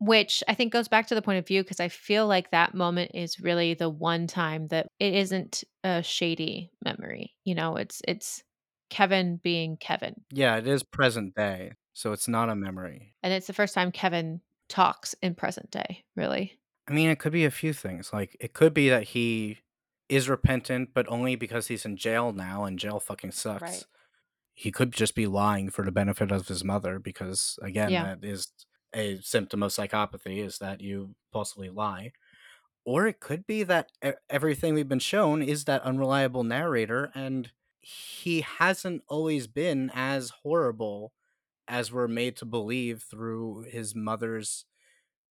which I think goes back to the point of view because I feel like that moment is really the one time that it isn't a shady memory. You know, it's it's Kevin being Kevin. Yeah, it is present day, so it's not a memory. And it's the first time Kevin talks in present day, really. I mean, it could be a few things. Like, it could be that he is repentant, but only because he's in jail now, and jail fucking sucks. Right. He could just be lying for the benefit of his mother, because again, Yeah. that is a symptom of psychopathy is that you possibly lie. Or it could be that everything we've been shown is that unreliable narrator, and he hasn't always been as horrible as we're made to believe through his mother's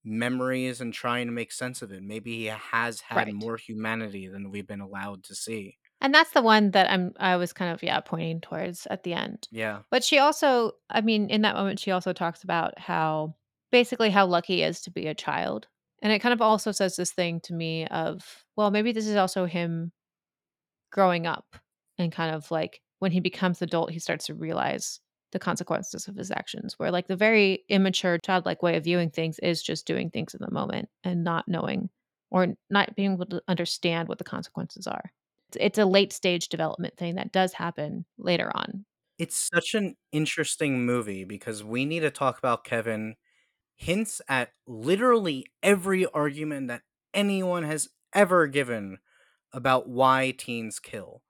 memories and trying to make sense of it. Maybe he has had Right. more humanity than we've been allowed to see. And that's the one that I'm I was kind of yeah pointing towards at the end. Yeah. But she also, I mean, in that moment she also talks about how basically how lucky he is to be a child. And it kind of also says this thing to me of, well, maybe this is also him growing up and kind of like when he becomes adult he starts to realize the consequences of his actions. Where like the very immature, childlike way of viewing things is just doing things in the moment and not knowing or not being able to understand what the consequences are. It's, it's a late stage development thing that does happen later on. It's such an interesting movie because we need to talk about Kevin hints at literally every argument that anyone has ever given about why teens kill.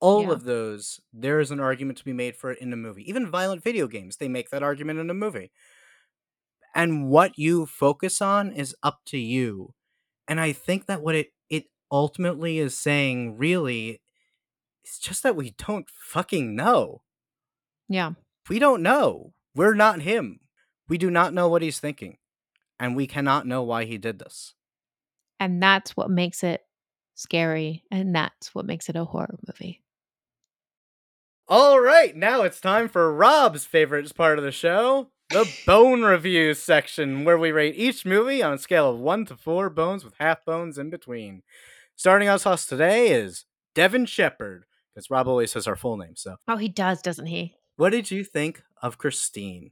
All Yeah. of those, there is an argument to be made for it in a movie. Even violent video games, they make that argument in a movie. And what you focus on is up to you. And I think that what it it ultimately is saying really is just that we don't fucking know. Yeah. We don't know. We're not him. We do not know what he's thinking. And we cannot know why he did this. And that's what makes it scary. And that's what makes it a horror movie. All right, now it's time for Rob's favorite part of the show the bone review section, where we rate each movie on a scale of 1 to 4 bones with half bones in between. Starting us off today is Devin Shepard, because Rob always says our full name. So, Oh, he does, doesn't he? what did you think of Christine?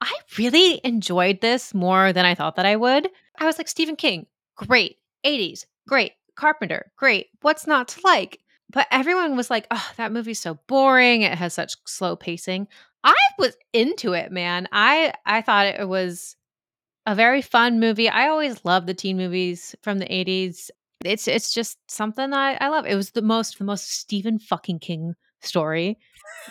I really enjoyed this more than I thought that I would. I was like, Stephen King, great. 80s, great. Carpenter, great. What's not to like? But everyone was like, oh, that movie's so boring. It has such slow pacing. I was into it, man. I I thought it was a very fun movie. I always love the teen movies from the 80s. It's it's just something I, I love. It was the most the most Stephen fucking King story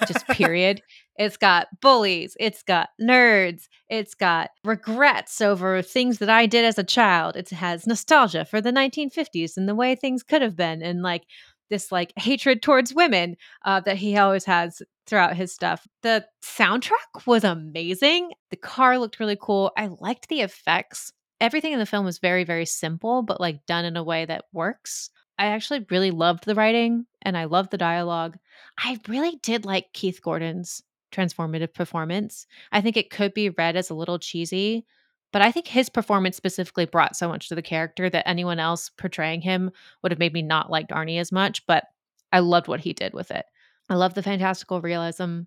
just period. It's got bullies, it's got nerds, it's got regrets over things that I did as a child. It has nostalgia for the 1950s and the way things could have been, and like this like hatred towards women uh, that he always has throughout his stuff. The soundtrack was amazing. The car looked really cool. I liked the effects. Everything in the film was very, very simple, but like done in a way that works. I actually really loved the writing and I loved the dialogue. I really did like Keith Gordon's transformative performance. I think it could be read as a little cheesy, but I think his performance specifically brought so much to the character that anyone else portraying him would have made me not like Arnie as much, but I loved what he did with it. I love the fantastical realism.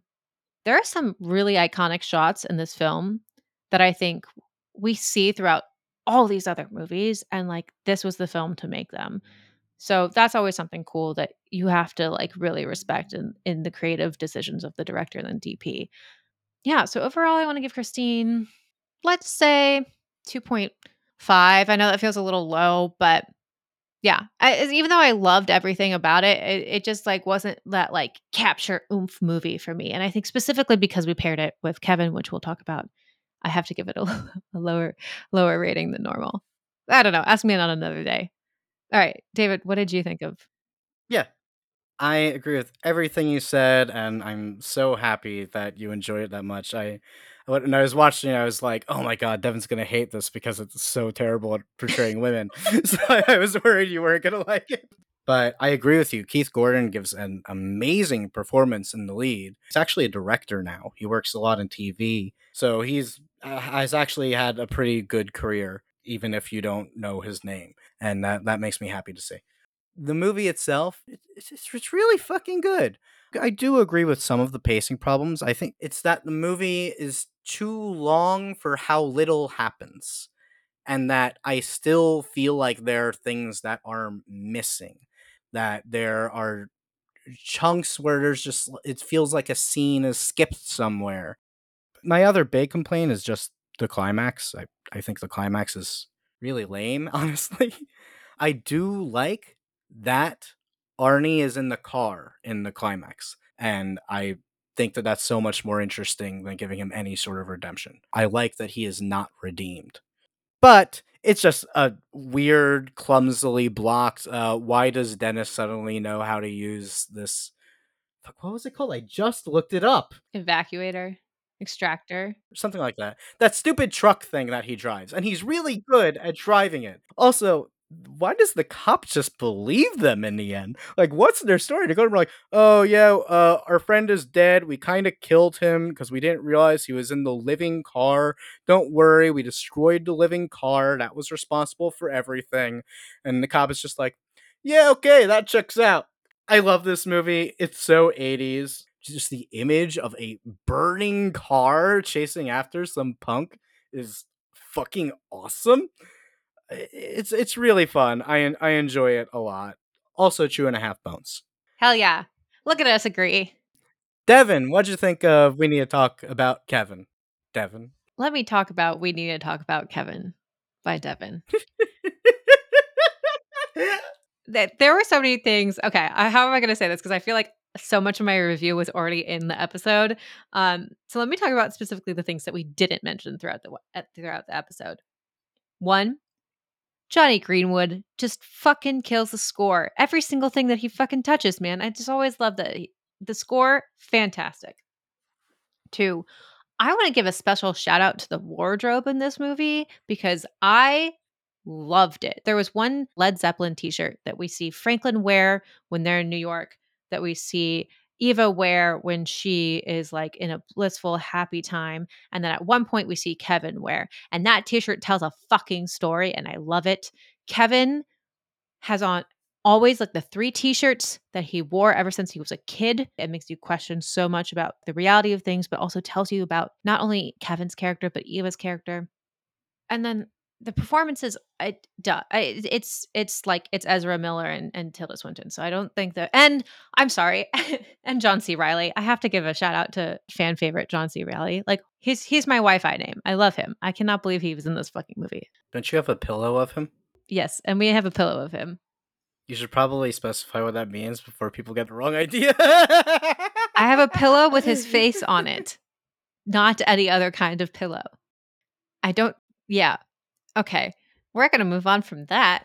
There are some really iconic shots in this film that I think we see throughout all these other movies and like this was the film to make them. So that's always something cool that you have to like really respect in in the creative decisions of the director and DP. Yeah, so overall I want to give Christine let's say 2.5. I know that feels a little low, but yeah, I, even though I loved everything about it, it, it just like wasn't that like capture oomph movie for me. And I think specifically because we paired it with Kevin, which we'll talk about, I have to give it a, a lower lower rating than normal. I don't know. Ask me on another day. All right, David, what did you think of? Yeah, I agree with everything you said, and I'm so happy that you enjoyed it that much. I when I was watching, it, I was like, "Oh my god, Devin's gonna hate this because it's so terrible at portraying women." so I was worried you weren't gonna like it. But I agree with you. Keith Gordon gives an amazing performance in the lead. He's actually a director now. He works a lot in TV, so he's uh, has actually had a pretty good career, even if you don't know his name, and that that makes me happy to see the movie itself, it's, it's, it's really fucking good. I do agree with some of the pacing problems. I think it's that the movie is too long for how little happens, and that I still feel like there are things that are missing. That there are chunks where there's just it feels like a scene is skipped somewhere. My other big complaint is just the climax. I, I think the climax is really lame, honestly. I do like that Arnie is in the car in the climax, and I think that that's so much more interesting than giving him any sort of redemption. I like that he is not redeemed, but it's just a weird, clumsily blocked. Uh, why does Dennis suddenly know how to use this? What was it called? I just looked it up. Evacuator, extractor, something like that. That stupid truck thing that he drives, and he's really good at driving it. Also, why does the cop just believe them in the end? Like, what's their story? To go to be like, oh yeah, uh, our friend is dead. We kind of killed him because we didn't realize he was in the living car. Don't worry, we destroyed the living car. That was responsible for everything. And the cop is just like, yeah, okay, that checks out. I love this movie. It's so 80s. just the image of a burning car chasing after some punk is fucking awesome. It's it's really fun. I I enjoy it a lot. Also, two and a half bones. Hell yeah! Look at us agree. Devin, what'd you think of We Need to Talk About Kevin? Devin. Let me talk about We Need to Talk About Kevin by Devin. that there were so many things. Okay, how am I going to say this? Because I feel like so much of my review was already in the episode. Um, so let me talk about specifically the things that we didn't mention throughout the throughout the episode. One, Jonny Greenwood just fucking kills the score. Every single thing that he fucking touches, man. I just always love that. The score, fantastic. Two, I want to give a special shout out to the wardrobe in this movie because I loved it. There was one Led Zeppelin t shirt that we see Franklin wear when they're in New York, that we see Eva wear when she is like in a blissful, happy time. And then at one point we see Kevin wear. And that t shirt tells a fucking story, and I love it. Kevin has on always like the three t-shirts that he wore ever since he was a kid it makes you question so much about the reality of things but also tells you about not only kevin's character but eva's character and then the performances I, duh, I, it's it's like it's Ezra Miller and, and Tilda Swinton. So I don't think that and I'm sorry, and John C. Reilly I have to give a shout out to fan favorite John C. Reilly Like he's he's my Wi-Fi name. I love him. I cannot believe he was in this fucking movie. Don't you have a pillow of him? Yes, and we have a pillow of him. You should probably specify what that means before people get the wrong idea. I have a pillow with his face on it, not any other kind of pillow. I don't yeah, Okay. We're going to move on from that.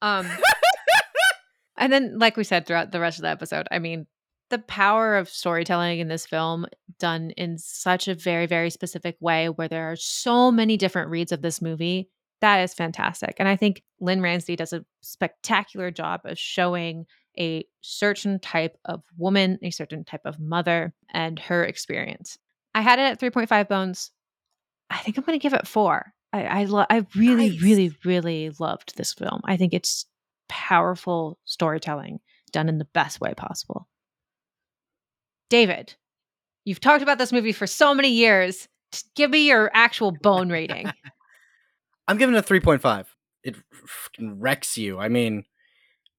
Um And then like we said throughout the rest of the episode, I mean, the power of storytelling in this film done in such a very very specific way where there are so many different reads of this movie that is fantastic and i think Lynn Ramsay does a spectacular job of showing a certain type of woman a certain type of mother and her experience i had it at 3.5 bones i think i'm going to give it four I I, lo- I really nice. really really loved this film. I think it's powerful storytelling done in the best way possible. David, you've talked about this movie for so many years. Just give me your actual bone rating. I'm giving it a 3.5. It wrecks you. I mean,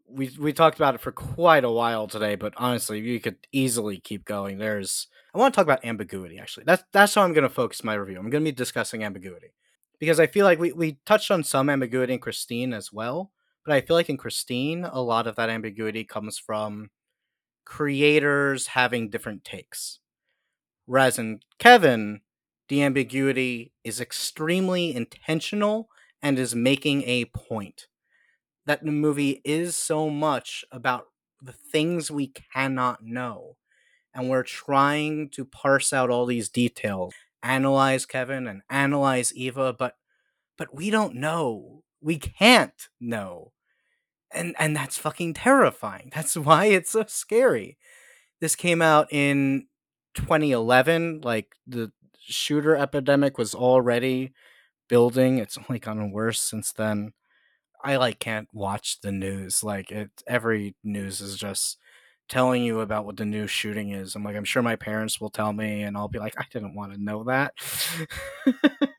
we we talked about it for quite a while today, but honestly, you could easily keep going. There's I want to talk about ambiguity actually. That's that's how I'm going to focus my review. I'm going to be discussing ambiguity because I feel like we, we touched on some ambiguity in Christine as well, but I feel like in Christine, a lot of that ambiguity comes from creators having different takes. Whereas in Kevin, the ambiguity is extremely intentional and is making a point. That the movie is so much about the things we cannot know. And we're trying to parse out all these details analyze Kevin and analyze Eva, but but we don't know. We can't know. And and that's fucking terrifying. That's why it's so scary. This came out in 2011, like the shooter epidemic was already building. It's only gotten worse since then. I like can't watch the news. Like it every news is just telling you about what the new shooting is. I'm like, I'm sure my parents will tell me, and I'll be like, I didn't want to know that.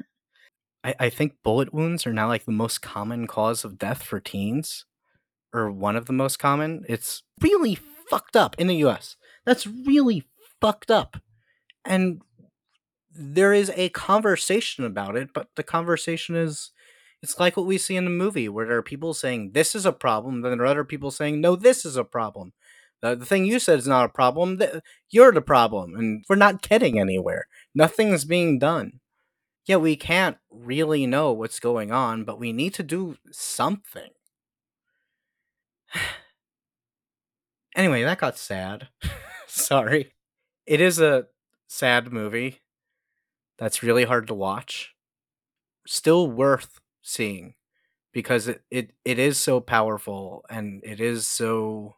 I, I think bullet wounds are now like the most common cause of death for teens, or one of the most common. It's really fucked up in the US. That's really fucked up. And there is a conversation about it, but the conversation is it's like what we see in the movie where there are people saying this is a problem, then there are other people saying no, this is a problem. The, the thing you said is not a problem. You're the problem, and we're not getting anywhere. Nothing's being done. Yeah, we can't really know what's going on, but we need to do something. anyway, that got sad. Sorry. It is a sad movie that's really hard to watch. Still worth seeing because it, it, it is so powerful and it is so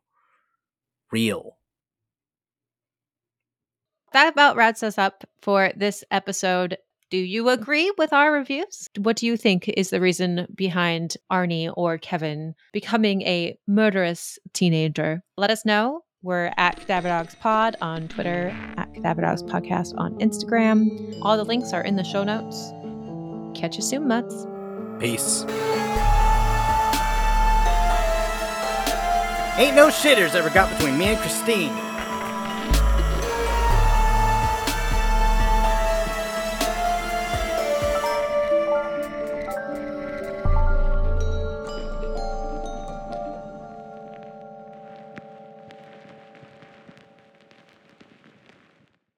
real. That about wraps us up for this episode. Do you agree with our reviews? What do you think is the reason behind Arnie or Kevin becoming a murderous teenager? Let us know We're at Cadaver Dogs Pod on Twitter, at Cadaver Dogs Podcast on Instagram. All the links are in the show notes. Catch you soon, Mutts. Peace. Ain't no shitters ever got between me and Christine.